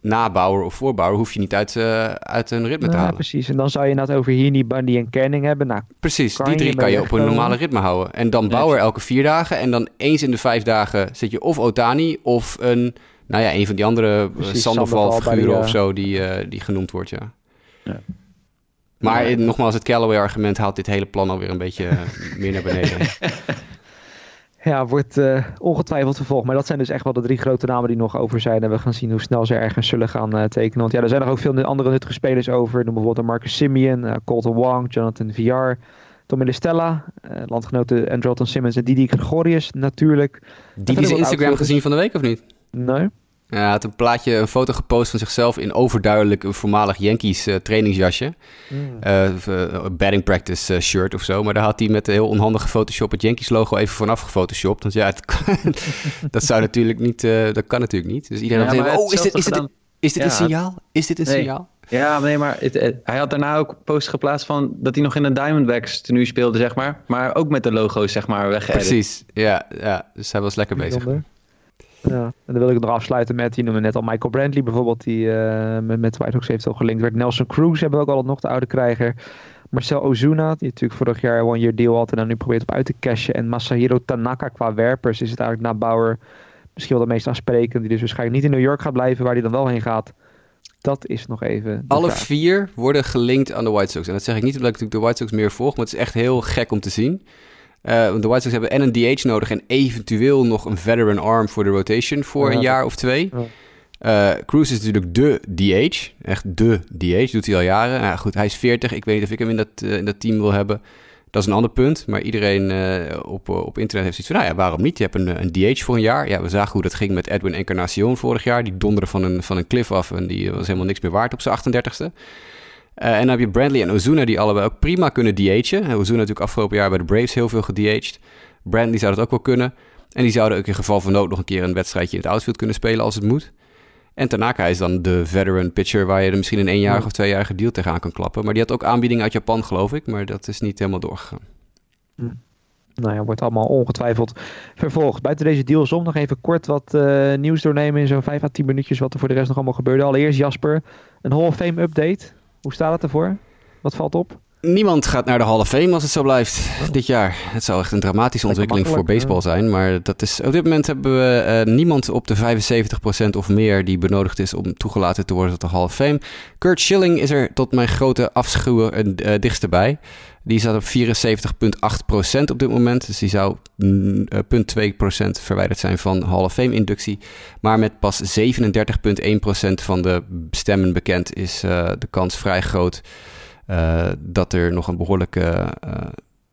na Bauer of voor Bauer, hoef je niet uit, uh, uit een ritme te halen. Ja, precies. En dan zou je het over Heaney, Bundy en Canning hebben. Nou, precies, die drie kan je op een normale ritme houden. En dan Bauer elke vier dagen. En dan eens in de vijf dagen zit je of Otani of een nou ja, een van die andere eh, Sandoval-figuren of zo die, uh, die genoemd wordt, ja. ja. Maar ja, nogmaals, het Callaway-argument haalt dit hele plan alweer een beetje eh, meer naar beneden. [LAUGHS] Ja, wordt uh, ongetwijfeld vervolgd. Maar dat zijn dus echt wel de drie grote namen die nog over zijn. En we gaan zien hoe snel ze ergens zullen gaan uh, tekenen. Want ja, er zijn nog ook veel andere nuttige spelers over. Noem bijvoorbeeld Marcus Simeon, uh, Colton Wong, Jonathan VR, Tommy Listella, landgenoten Andrelton Simmons en Didi Gregorius natuurlijk. Didi is Instagram gezien van de week of niet? Nee. Ja, hij had een plaatje, een foto gepost van zichzelf in overduidelijk een voormalig Yankees uh, trainingsjasje. Mm. Uh, batting practice shirt of zo. Maar daar had hij met een heel onhandige Photoshop het Yankees logo even vanaf gefotoshopt. Want ja, het [LAUGHS] dat zou natuurlijk niet, dat kan natuurlijk niet. Dus iedereen ja, had oh, is dit, is dit, is dit een signaal? Is dit een nee. signaal? Ja, nee, maar het, het, hij had daarna ook post geplaatst van dat hij nog in een Diamondbacks tenue speelde, zeg maar. Maar ook met de logo's, zeg maar, weggeëdit. Precies, ja, ja. Dus hij was lekker bezig. Ja, en dan wil ik nog afsluiten met, die noemen net al Michael Brantley bijvoorbeeld, die uh, met, met White Sox heeft al gelinkt werd. Nelson Cruz hebben we ook al nog, de oude krijger. Marcel Ozuna, die natuurlijk vorig jaar one year deal had en dan nu probeert op uit te cashen. En Masahiro Tanaka qua werpers is het eigenlijk na Bauer misschien wel de meest aansprekende. Die dus waarschijnlijk niet in New York gaat blijven, waar hij dan wel heen gaat. Dat is nog even. Alle vier worden gelinkt aan de White Sox. En dat zeg ik niet omdat ik natuurlijk de White Sox meer volg, maar het is echt heel gek om te zien. Uh, de White Sox hebben en een DH nodig en eventueel nog een veteran arm voor de rotation voor een jaar of twee. Uh, Cruz is natuurlijk de DH. Echt de DH. Doet hij al jaren. Ja, goed, hij is 40. Ik weet niet of ik hem in dat, uh, in dat team wil hebben. Dat is een ander punt. Maar iedereen op, op internet heeft zoiets van... Nou ja, waarom niet? Je hebt een, een DH voor een jaar. Ja, we zagen hoe dat ging met Edwin Encarnacion vorig jaar. Die donderde van een, van een cliff af. En die was helemaal niks meer waard op zijn 38ste. Uh, en dan heb je Brandley en Ozuna die allebei ook prima kunnen DH'en. Ozuna natuurlijk afgelopen jaar bij de Braves heel veel gedH'd. Brandley zou dat ook wel kunnen. En die zouden ook in geval van nood nog een keer een wedstrijdje in het outfield kunnen spelen als het moet. En Tanaka is dan de veteran pitcher waar je er misschien een eenjarige of tweejarige deal tegenaan kan klappen. Maar die had ook aanbiedingen uit Japan, geloof ik. Maar dat is niet helemaal doorgegaan. Hm. Nou ja, wordt allemaal ongetwijfeld vervolgd. Buiten deze deals om nog even kort wat uh, nieuws doornemen in zo'n 5 à 10 minuutjes wat er voor de rest nog allemaal gebeurde. Allereerst Jasper, een Hall of Fame update. Hoe staat het ervoor? Wat valt op? Niemand gaat naar de Hall of Fame als het zo blijft dit jaar. Het zou echt een dramatische ontwikkeling voor baseball zijn. Maar dat is, op dit moment hebben we uh, niemand op de 75% of meer die benodigd is om toegelaten te worden tot de Hall of Fame. Kurt Schilling is er tot mijn grote afschuw uh, dichtst bij. Die staat op 74,8% op dit moment. Dus die zou mm, uh, 0,2% verwijderd zijn van Hall of Fame inductie. Maar met pas 37,1% van de stemmen bekend is de kans vrij groot dat er nog een behoorlijke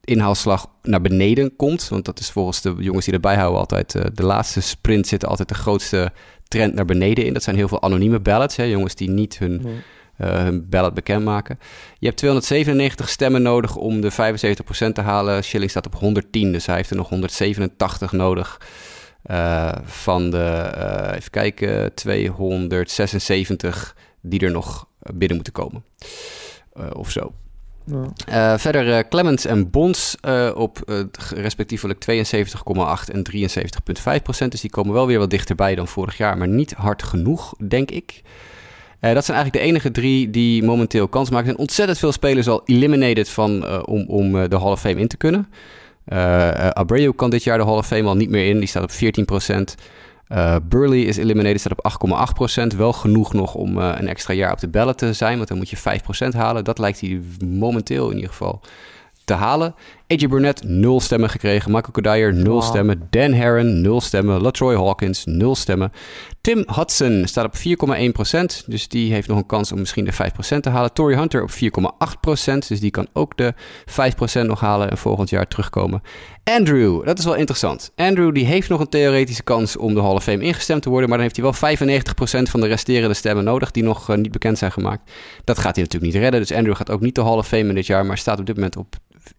inhaalslag naar beneden komt. Want dat is volgens de jongens die erbij houden altijd de laatste sprint zit altijd de grootste trend naar beneden in. Dat zijn heel veel anonieme ballots, hè, jongens die niet hun... Nee uh, hun ballot bekendmaken. Je hebt 297 stemmen nodig om de 75% te halen. Schilling staat op 110, dus hij heeft er nog 187 nodig. Uh, van de, even kijken, 276 die er nog binnen moeten komen. Of zo. Ja. verder Clemens en Bonds op respectievelijk 72,8 en 73,5% Dus die komen wel weer wat dichterbij dan vorig jaar, maar niet hard genoeg, denk ik. Uh, dat zijn eigenlijk de enige drie die momenteel kans maken. Er zijn ontzettend veel spelers al eliminated van, uh, om, om uh, de Hall of Fame in te kunnen. Abreu kan dit jaar de Hall of Fame al niet meer in. Die staat op 14%. Burley is eliminated, staat op 8,8%. Wel genoeg nog om een extra jaar op de bellen te zijn. Want dan moet je 5% halen. Dat lijkt hij momenteel in ieder geval te halen. AJ Burnett, 0 stemmen gekregen. Michael Kodaier, 0 Wow. stemmen. Dan Herron, 0 stemmen. Latroy Hawkins, 0 stemmen. Tim Hudson staat op 4,1%. Dus die heeft nog een kans om misschien de 5% te halen. Tory Hunter op 4,8%. Dus die kan ook de 5% nog halen en volgend jaar terugkomen. Andrew, dat is wel interessant. Andrew die heeft nog een theoretische kans om de Hall of Fame ingestemd te worden. Maar dan heeft hij wel 95% van de resterende stemmen nodig die nog eh, niet bekend zijn gemaakt. Dat gaat hij natuurlijk niet redden. Dus Andrew gaat ook niet de Hall of Fame in dit jaar. Maar staat op dit moment op 41,5%.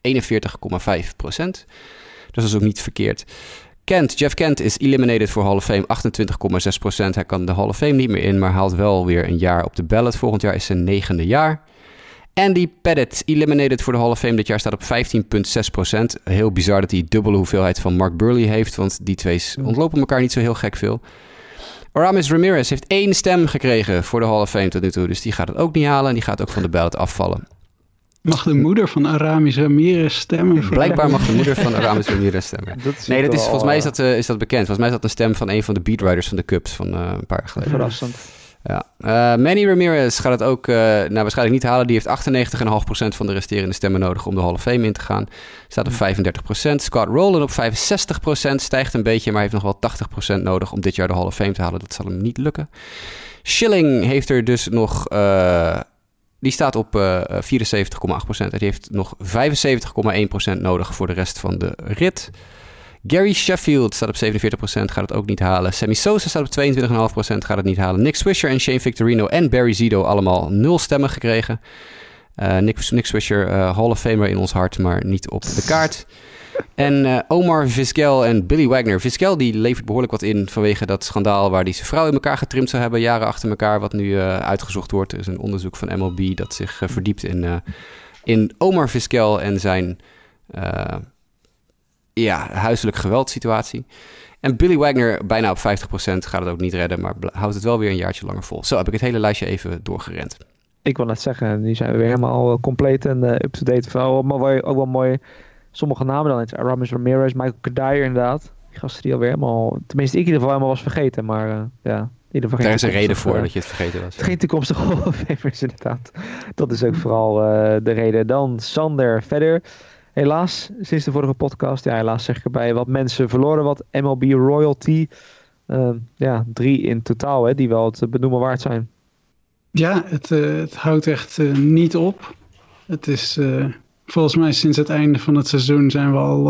Dus dat is ook niet verkeerd. Kent, Jeff Kent is eliminated voor Hall of Fame, 28,6%. Hij kan de Hall of Fame niet meer in, maar haalt wel weer een jaar op de ballot. Volgend jaar is zijn negende jaar. Andy Pettit, eliminated voor de Hall of Fame dit jaar, staat op 15,6%. Heel bizar dat hij dubbele hoeveelheid van Mark Burley heeft, want die twee ontlopen elkaar niet zo heel gek veel. Aramis Ramirez heeft één stem gekregen voor de Hall of Fame tot nu toe, dus die gaat het ook niet halen en die gaat ook van de ballot afvallen. Mag de moeder van Aramis Ramirez stemmen? voor- Blijkbaar mag de moeder van Aramis Ramirez stemmen. Dat is Nee, dat is, volgens mij is eh, dat, eh, is dat bekend. Volgens mij is dat een stem van een van de beatwriters van de Cubs van eh, een paar jaar geleden. verrassend. Ja. Eh, Manny Ramirez gaat het ook uh, nou, waarschijnlijk niet halen. Die heeft 98,5% van de resterende stemmen nodig om de Hall of Fame in te gaan. Staat op 35%. Scott Rowland op 65%. Stijgt een beetje, maar heeft nog wel 80% nodig om dit jaar de Hall of Fame te halen. Dat zal hem niet lukken. Schilling heeft er dus nog... Uh, die staat op uh, 74,8%. En die heeft nog 75,1% nodig voor de rest van de rit. Gary Sheffield staat op 47%, gaat het ook niet halen. Sammy Sosa staat op 22,5%, gaat het niet halen. Nick Swisher en Shane Victorino en Barry Zito allemaal nul stemmen gekregen. Uh, Nick, Nick Swisher, Hall of Famer in ons hart, maar niet op de kaart. En uh, Omar Vizquel en Billy Wagner. Vizquel die levert behoorlijk wat in vanwege dat schandaal waar hij zijn vrouw in elkaar getrimd zou hebben, jaren achter elkaar, wat nu uh, uitgezocht wordt. Er is een onderzoek van MLB dat zich uh, verdiept in, in Omar Vizquel en zijn ja, huiselijk geweldsituatie. En Billy Wagner, bijna op 50%, gaat het ook niet redden, maar houdt het wel weer een jaartje langer vol. Zo heb ik het hele lijstje even doorgerend. Ik wil net zeggen, nu zijn we weer helemaal compleet en up-to-date. Ook wel mooi, sommige namen dan. Aramis Ramirez, Michael Kadire inderdaad. Die gasten die alweer helemaal, tenminste ik in ieder geval helemaal was vergeten. Maar uh, ja, in ieder geval Daar is een reden voor uh, dat je het vergeten was. Geen toekomstige [LAUGHS] Hall of Famers inderdaad. Dat is ook vooral uh, de reden. Dan Sander verder. Helaas, sinds de vorige podcast, ja helaas zeg ik erbij, wat mensen verloren wat MLB royalty. Uh, ja, drie in totaal hè, die wel het benoemen waard zijn. Ja, het, uh, het houdt echt uh, niet op. Het is uh, volgens mij sinds het einde van het seizoen zijn we al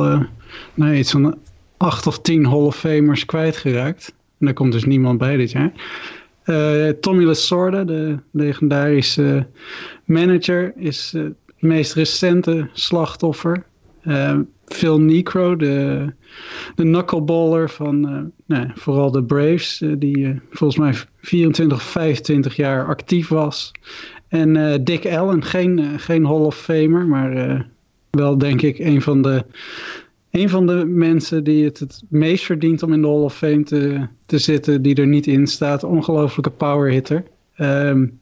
nou, iets van acht of tien Hall of Famers kwijtgeraakt. En daar komt dus niemand bij dit jaar. Tommy Lasorda, de legendarische manager, is het meest recente slachtoffer. Phil Necro, de, de knuckleballer van uh, nou, vooral de Braves, uh, die uh, volgens mij 24 of 25 jaar actief was. En Dick Allen, geen, geen Hall of Famer, maar wel denk ik een van, de, een van de mensen die het het meest verdient om in de Hall of Fame te, te zitten, die er niet in staat. Ongelofelijke power hitter. Um,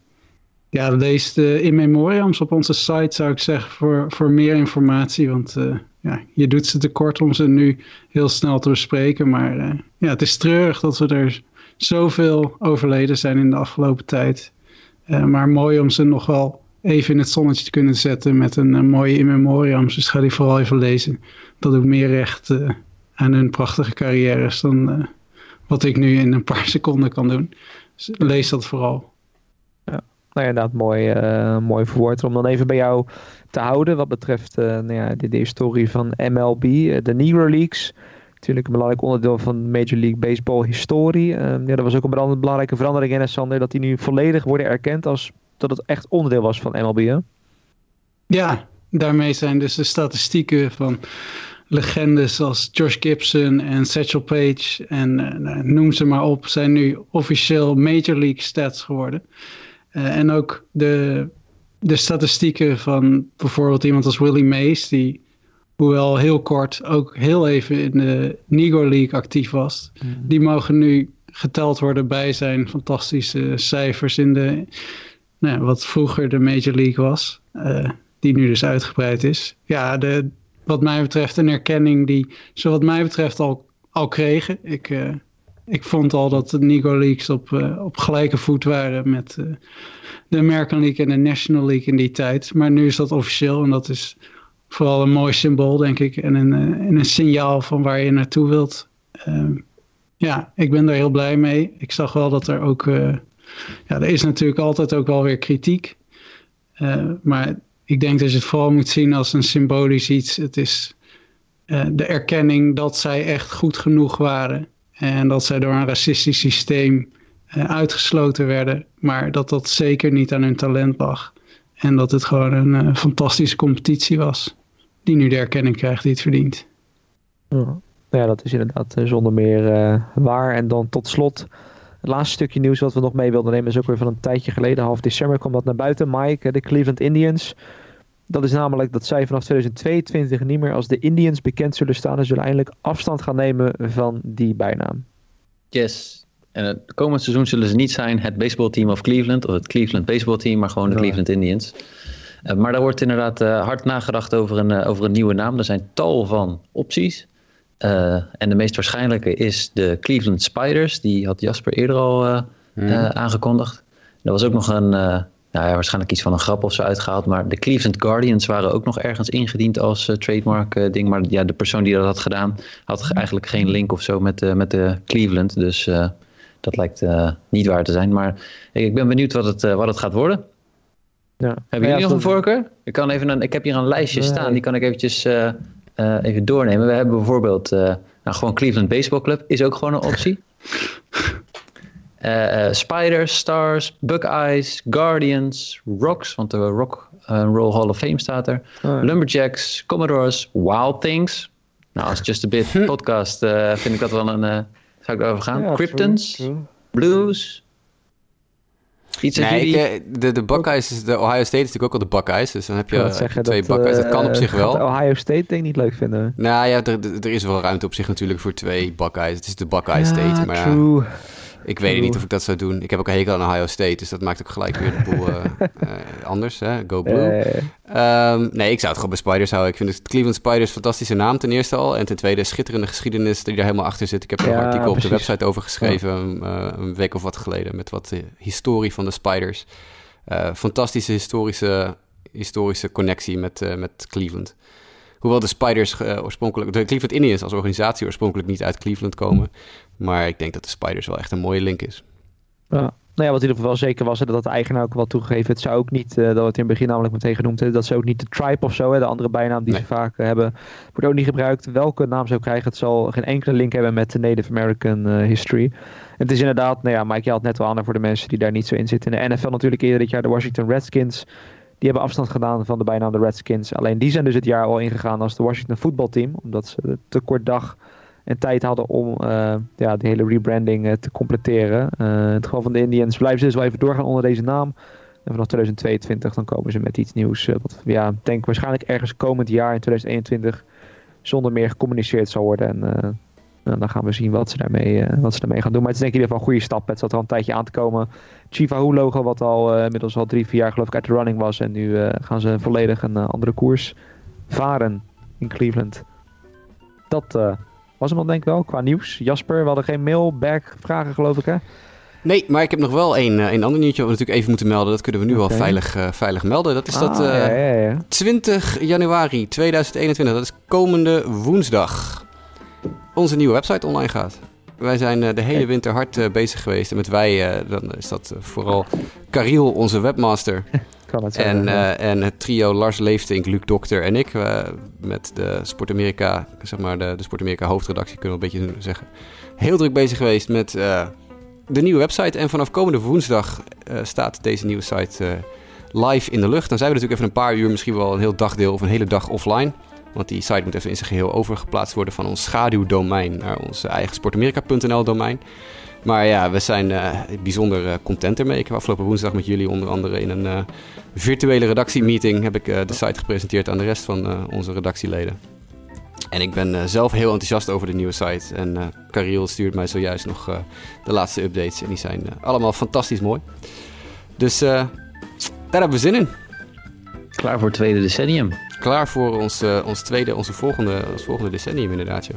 ja, lees de in memoriams op onze site zou ik zeggen voor, voor meer informatie. Want ja, je doet ze tekort om ze nu heel snel te bespreken. Maar ja, het is treurig dat we er zoveel overleden zijn in de afgelopen tijd. Uh, maar mooi om ze nog wel even in het zonnetje te kunnen zetten met een, mooie in memoriams. Dus ga die vooral even lezen. Dat doet meer recht aan hun prachtige carrières dan wat ik nu in een paar [LAUGHS] seconden kan doen. Dus lees dat vooral. Nou ja, inderdaad, mooi, uh, mooi. Om dan even bij jou te houden wat betreft nou ja, de, de, historie van MLB. De Negro Leagues, natuurlijk een belangrijk onderdeel van Major League Baseball historie. ja, er was ook een belangrijke verandering in, Sander, dat die nu volledig worden erkend als dat het echt onderdeel was van MLB. Ja, daarmee zijn dus de statistieken van legendes als Josh Gibson en Satchel Paige en noem ze maar op, zijn nu officieel Major League stats geworden. Uh, en ook de, de statistieken van bijvoorbeeld iemand als Willie Mays, die hoewel heel kort ook heel even in de Negro League actief was, mm. die mogen nu geteld worden bij zijn fantastische cijfers in de, nou wat vroeger de Major League was, uh, die nu dus uitgebreid is. Ja, de, wat mij betreft een erkenning die ze wat mij betreft al, al kregen. Ik, uh, ik vond al dat de Negro Leagues op, uh, op gelijke voet waren met de American League en de National League in die tijd. Maar nu is dat officieel en dat is vooral een mooi symbool, denk ik. En een, en een signaal van waar je naartoe wilt. Ehm, ja, ik ben daar heel blij mee. Ik zag wel dat er ook... ja, er is natuurlijk altijd ook wel weer kritiek. maar ik denk dat je het vooral moet zien als een symbolisch iets. Het is de erkenning dat zij echt goed genoeg waren. En dat zij door een racistisch systeem uitgesloten werden. Maar dat dat zeker niet aan hun talent lag. En dat het gewoon een uh, fantastische competitie was. Die nu de erkenning krijgt die het verdient. Ja, ja dat is inderdaad uh, zonder meer uh, waar. En dan tot slot. Het laatste stukje nieuws wat we nog mee wilden nemen is ook weer van een tijdje geleden. Half december kwam dat naar buiten. Mike, de Cleveland Indians. Dat is namelijk dat zij vanaf 2022 niet meer als de Indians bekend zullen staan. En zullen eindelijk afstand gaan nemen van die bijnaam. Yes, en het komend seizoen zullen ze niet zijn het baseballteam of Cleveland of het Cleveland baseballteam, maar gewoon de Cleveland Indians. Uh, maar daar wordt inderdaad uh, hard nagedacht over een, uh, over een nieuwe naam. Er zijn tal van opties. en de meest waarschijnlijke is de Cleveland Spiders. Die had Jasper eerder al hmm. aangekondigd. Er was ook nog een, nou ja, waarschijnlijk iets van een grap of zo uitgehaald. Maar de Cleveland Guardians waren ook nog ergens ingediend als trademark ding. Maar ja, de persoon die dat had gedaan had eigenlijk geen link of zo met, met de Cleveland. Dus dat lijkt uh, niet waar te zijn. Maar ik ben benieuwd wat het, uh, wat het gaat worden. Ja. Hebben jullie nog een voorkeur? Ik, kan even een, ik heb hier een lijstje nee. staan, die kan ik eventjes uh, even doornemen. We hebben bijvoorbeeld nou, gewoon Cleveland Baseball Club, is ook gewoon een optie. [LAUGHS] Spiders, Stars, Buckeyes, Guardians, Rocks, want de Rock Roll Hall of Fame staat er. Oh, Lumberjacks, Commodores, Wild Things. Nou, als Just a Bit [LAUGHS] podcast vind ik dat wel een zou ik erover gaan? Ja, Kryptons? Blues? Nee, ik, eh, de, de Buckeyes, de Ohio State is natuurlijk ook al de Buckeyes. Dus dan heb je, heb twee dat, Buckeyes. Dat kan op zich wel. Ohio State denk ik niet leuk vinden. Nou ja, er, er is wel ruimte op zich natuurlijk voor twee Buckeyes. Het is de Buckeye State. Maar true. Ik weet niet of ik dat zou doen. Ik heb ook een hekel aan Ohio State, dus dat maakt ook gelijk weer de boel uh, uh, [LAUGHS] anders. Hè? Go Blue. Um, nee, ik zou het gewoon bij Spiders houden. Ik vind het Cleveland Spiders een fantastische naam ten eerste al. En ten tweede schitterende geschiedenis die daar helemaal achter zit. Ik heb er een artikel precies. op de website over geschreven een week of wat geleden. Met wat historie van de Spiders. fantastische historische, historische connectie met, met Cleveland. Hoewel de Spiders uh, oorspronkelijk, de Cleveland Indians als organisatie oorspronkelijk niet uit Cleveland komen. Maar ik denk dat de Spiders wel echt een mooie link is. Ja. Nou ja, wat in ieder geval zeker was, dat de eigenaar ook wel toegegeven. Het zou ook niet, uh, dat we het in het begin namelijk meteen genoemd hebben, dat ze ook niet de tribe of zo, hè, de andere bijnaam die nee. ze vaak uh, hebben, wordt ook niet gebruikt. Welke naam ze ook krijgen, het zal geen enkele link hebben met de Native American uh, history. Het is inderdaad, nou ja, Mike, je had net wel aan voor de mensen die daar niet zo in zitten. In de NFL natuurlijk eerder dit jaar de Washington Redskins. Die hebben afstand gedaan van de bijnaam de Redskins. Alleen die zijn dus het jaar al ingegaan als de Washington voetbalteam. Omdat ze te kort dag en tijd hadden om uh, ja, de hele rebranding uh, te completeren. In het geval van de Indians blijven ze dus wel even doorgaan onder deze naam. En vanaf 2022 dan komen ze met iets nieuws. wat ja, denk waarschijnlijk ergens komend jaar in 2021 zonder meer gecommuniceerd zal worden. En nou, dan gaan we zien wat ze, daarmee, wat ze daarmee gaan doen. Maar het is denk ik in ieder geval een goede stap. Het zat er al een tijdje aan te komen. Wahoo logo wat al inmiddels al drie, vier jaar geloof ik uit de running was. En nu gaan ze volledig een andere koers varen in Cleveland. Dat was hem denk ik wel, qua nieuws. Jasper, we hadden geen mailback vragen geloof ik hè? Nee, maar ik heb nog wel een, een ander nieuwtje wat we natuurlijk even moeten melden. Dat kunnen we nu okay. wel veilig, uh, veilig melden. Dat is ah, dat uh, ja, ja, ja. 20 januari 2021, dat is komende woensdag, onze nieuwe website online gaat. Wij zijn uh, de hele winter hard bezig geweest. En met wij, dan is dat vooral Cariel, onze webmaster. [LAUGHS] Kan het en, uh, en het trio Lars Leeftink, Luc Dokter en ik uh, met de Sport Amerika, zeg maar de, de Sport Amerika hoofdredactie kunnen we een beetje zeggen. Heel druk bezig geweest met uh, de nieuwe website. En vanaf komende woensdag staat deze nieuwe site live in de lucht. Dan zijn we natuurlijk even een paar uur, misschien wel een heel dagdeel of een hele dag offline. Want die site moet even in zijn geheel overgeplaatst worden van ons schaduwdomein naar ons eigen sportamerika.nl domein. Maar ja, we zijn uh, bijzonder uh, content ermee. Ik afgelopen woensdag met jullie onder andere in een uh, virtuele redactiemeeting... heb ik de site gepresenteerd aan de rest van onze redactieleden. En ik ben zelf heel enthousiast over de nieuwe site. En Cariel stuurt mij zojuist nog de laatste updates. En die zijn allemaal fantastisch mooi. Dus daar hebben we zin in. Klaar voor het tweede decennium. Klaar voor ons, ons tweede, onze volgende, ons volgende decennium inderdaad, ja.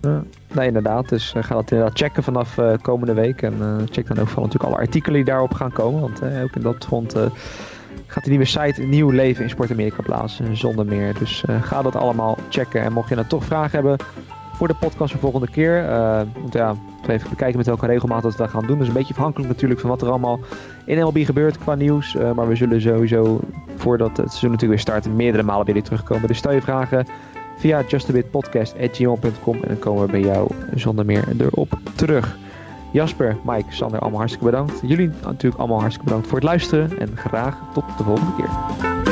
Ja, nee, inderdaad. Dus uh, ga dat inderdaad checken vanaf uh, komende week. En uh, check dan ook vooral natuurlijk alle artikelen die daarop gaan komen. Want ook in dat front gaat de nieuwe site een nieuw leven in Sport Amerika blazen zonder meer. Dus ga dat allemaal checken. En mocht je dan toch vragen hebben voor de podcast de volgende keer. Uh, want ja, even bekijken met welke regelmaat dat we gaan doen. Dus een beetje afhankelijk natuurlijk van wat er allemaal in MLB gebeurt qua nieuws. Uh, maar we zullen sowieso, voordat het seizoen natuurlijk weer start, meerdere malen weer terugkomen. Dus stel je vragen via justabitpodcast.gmail.com en dan komen we bij jou zonder meer erop terug. Jasper, Mike, Sander, allemaal hartstikke bedankt. Jullie natuurlijk allemaal hartstikke bedankt voor het luisteren en graag tot de volgende keer.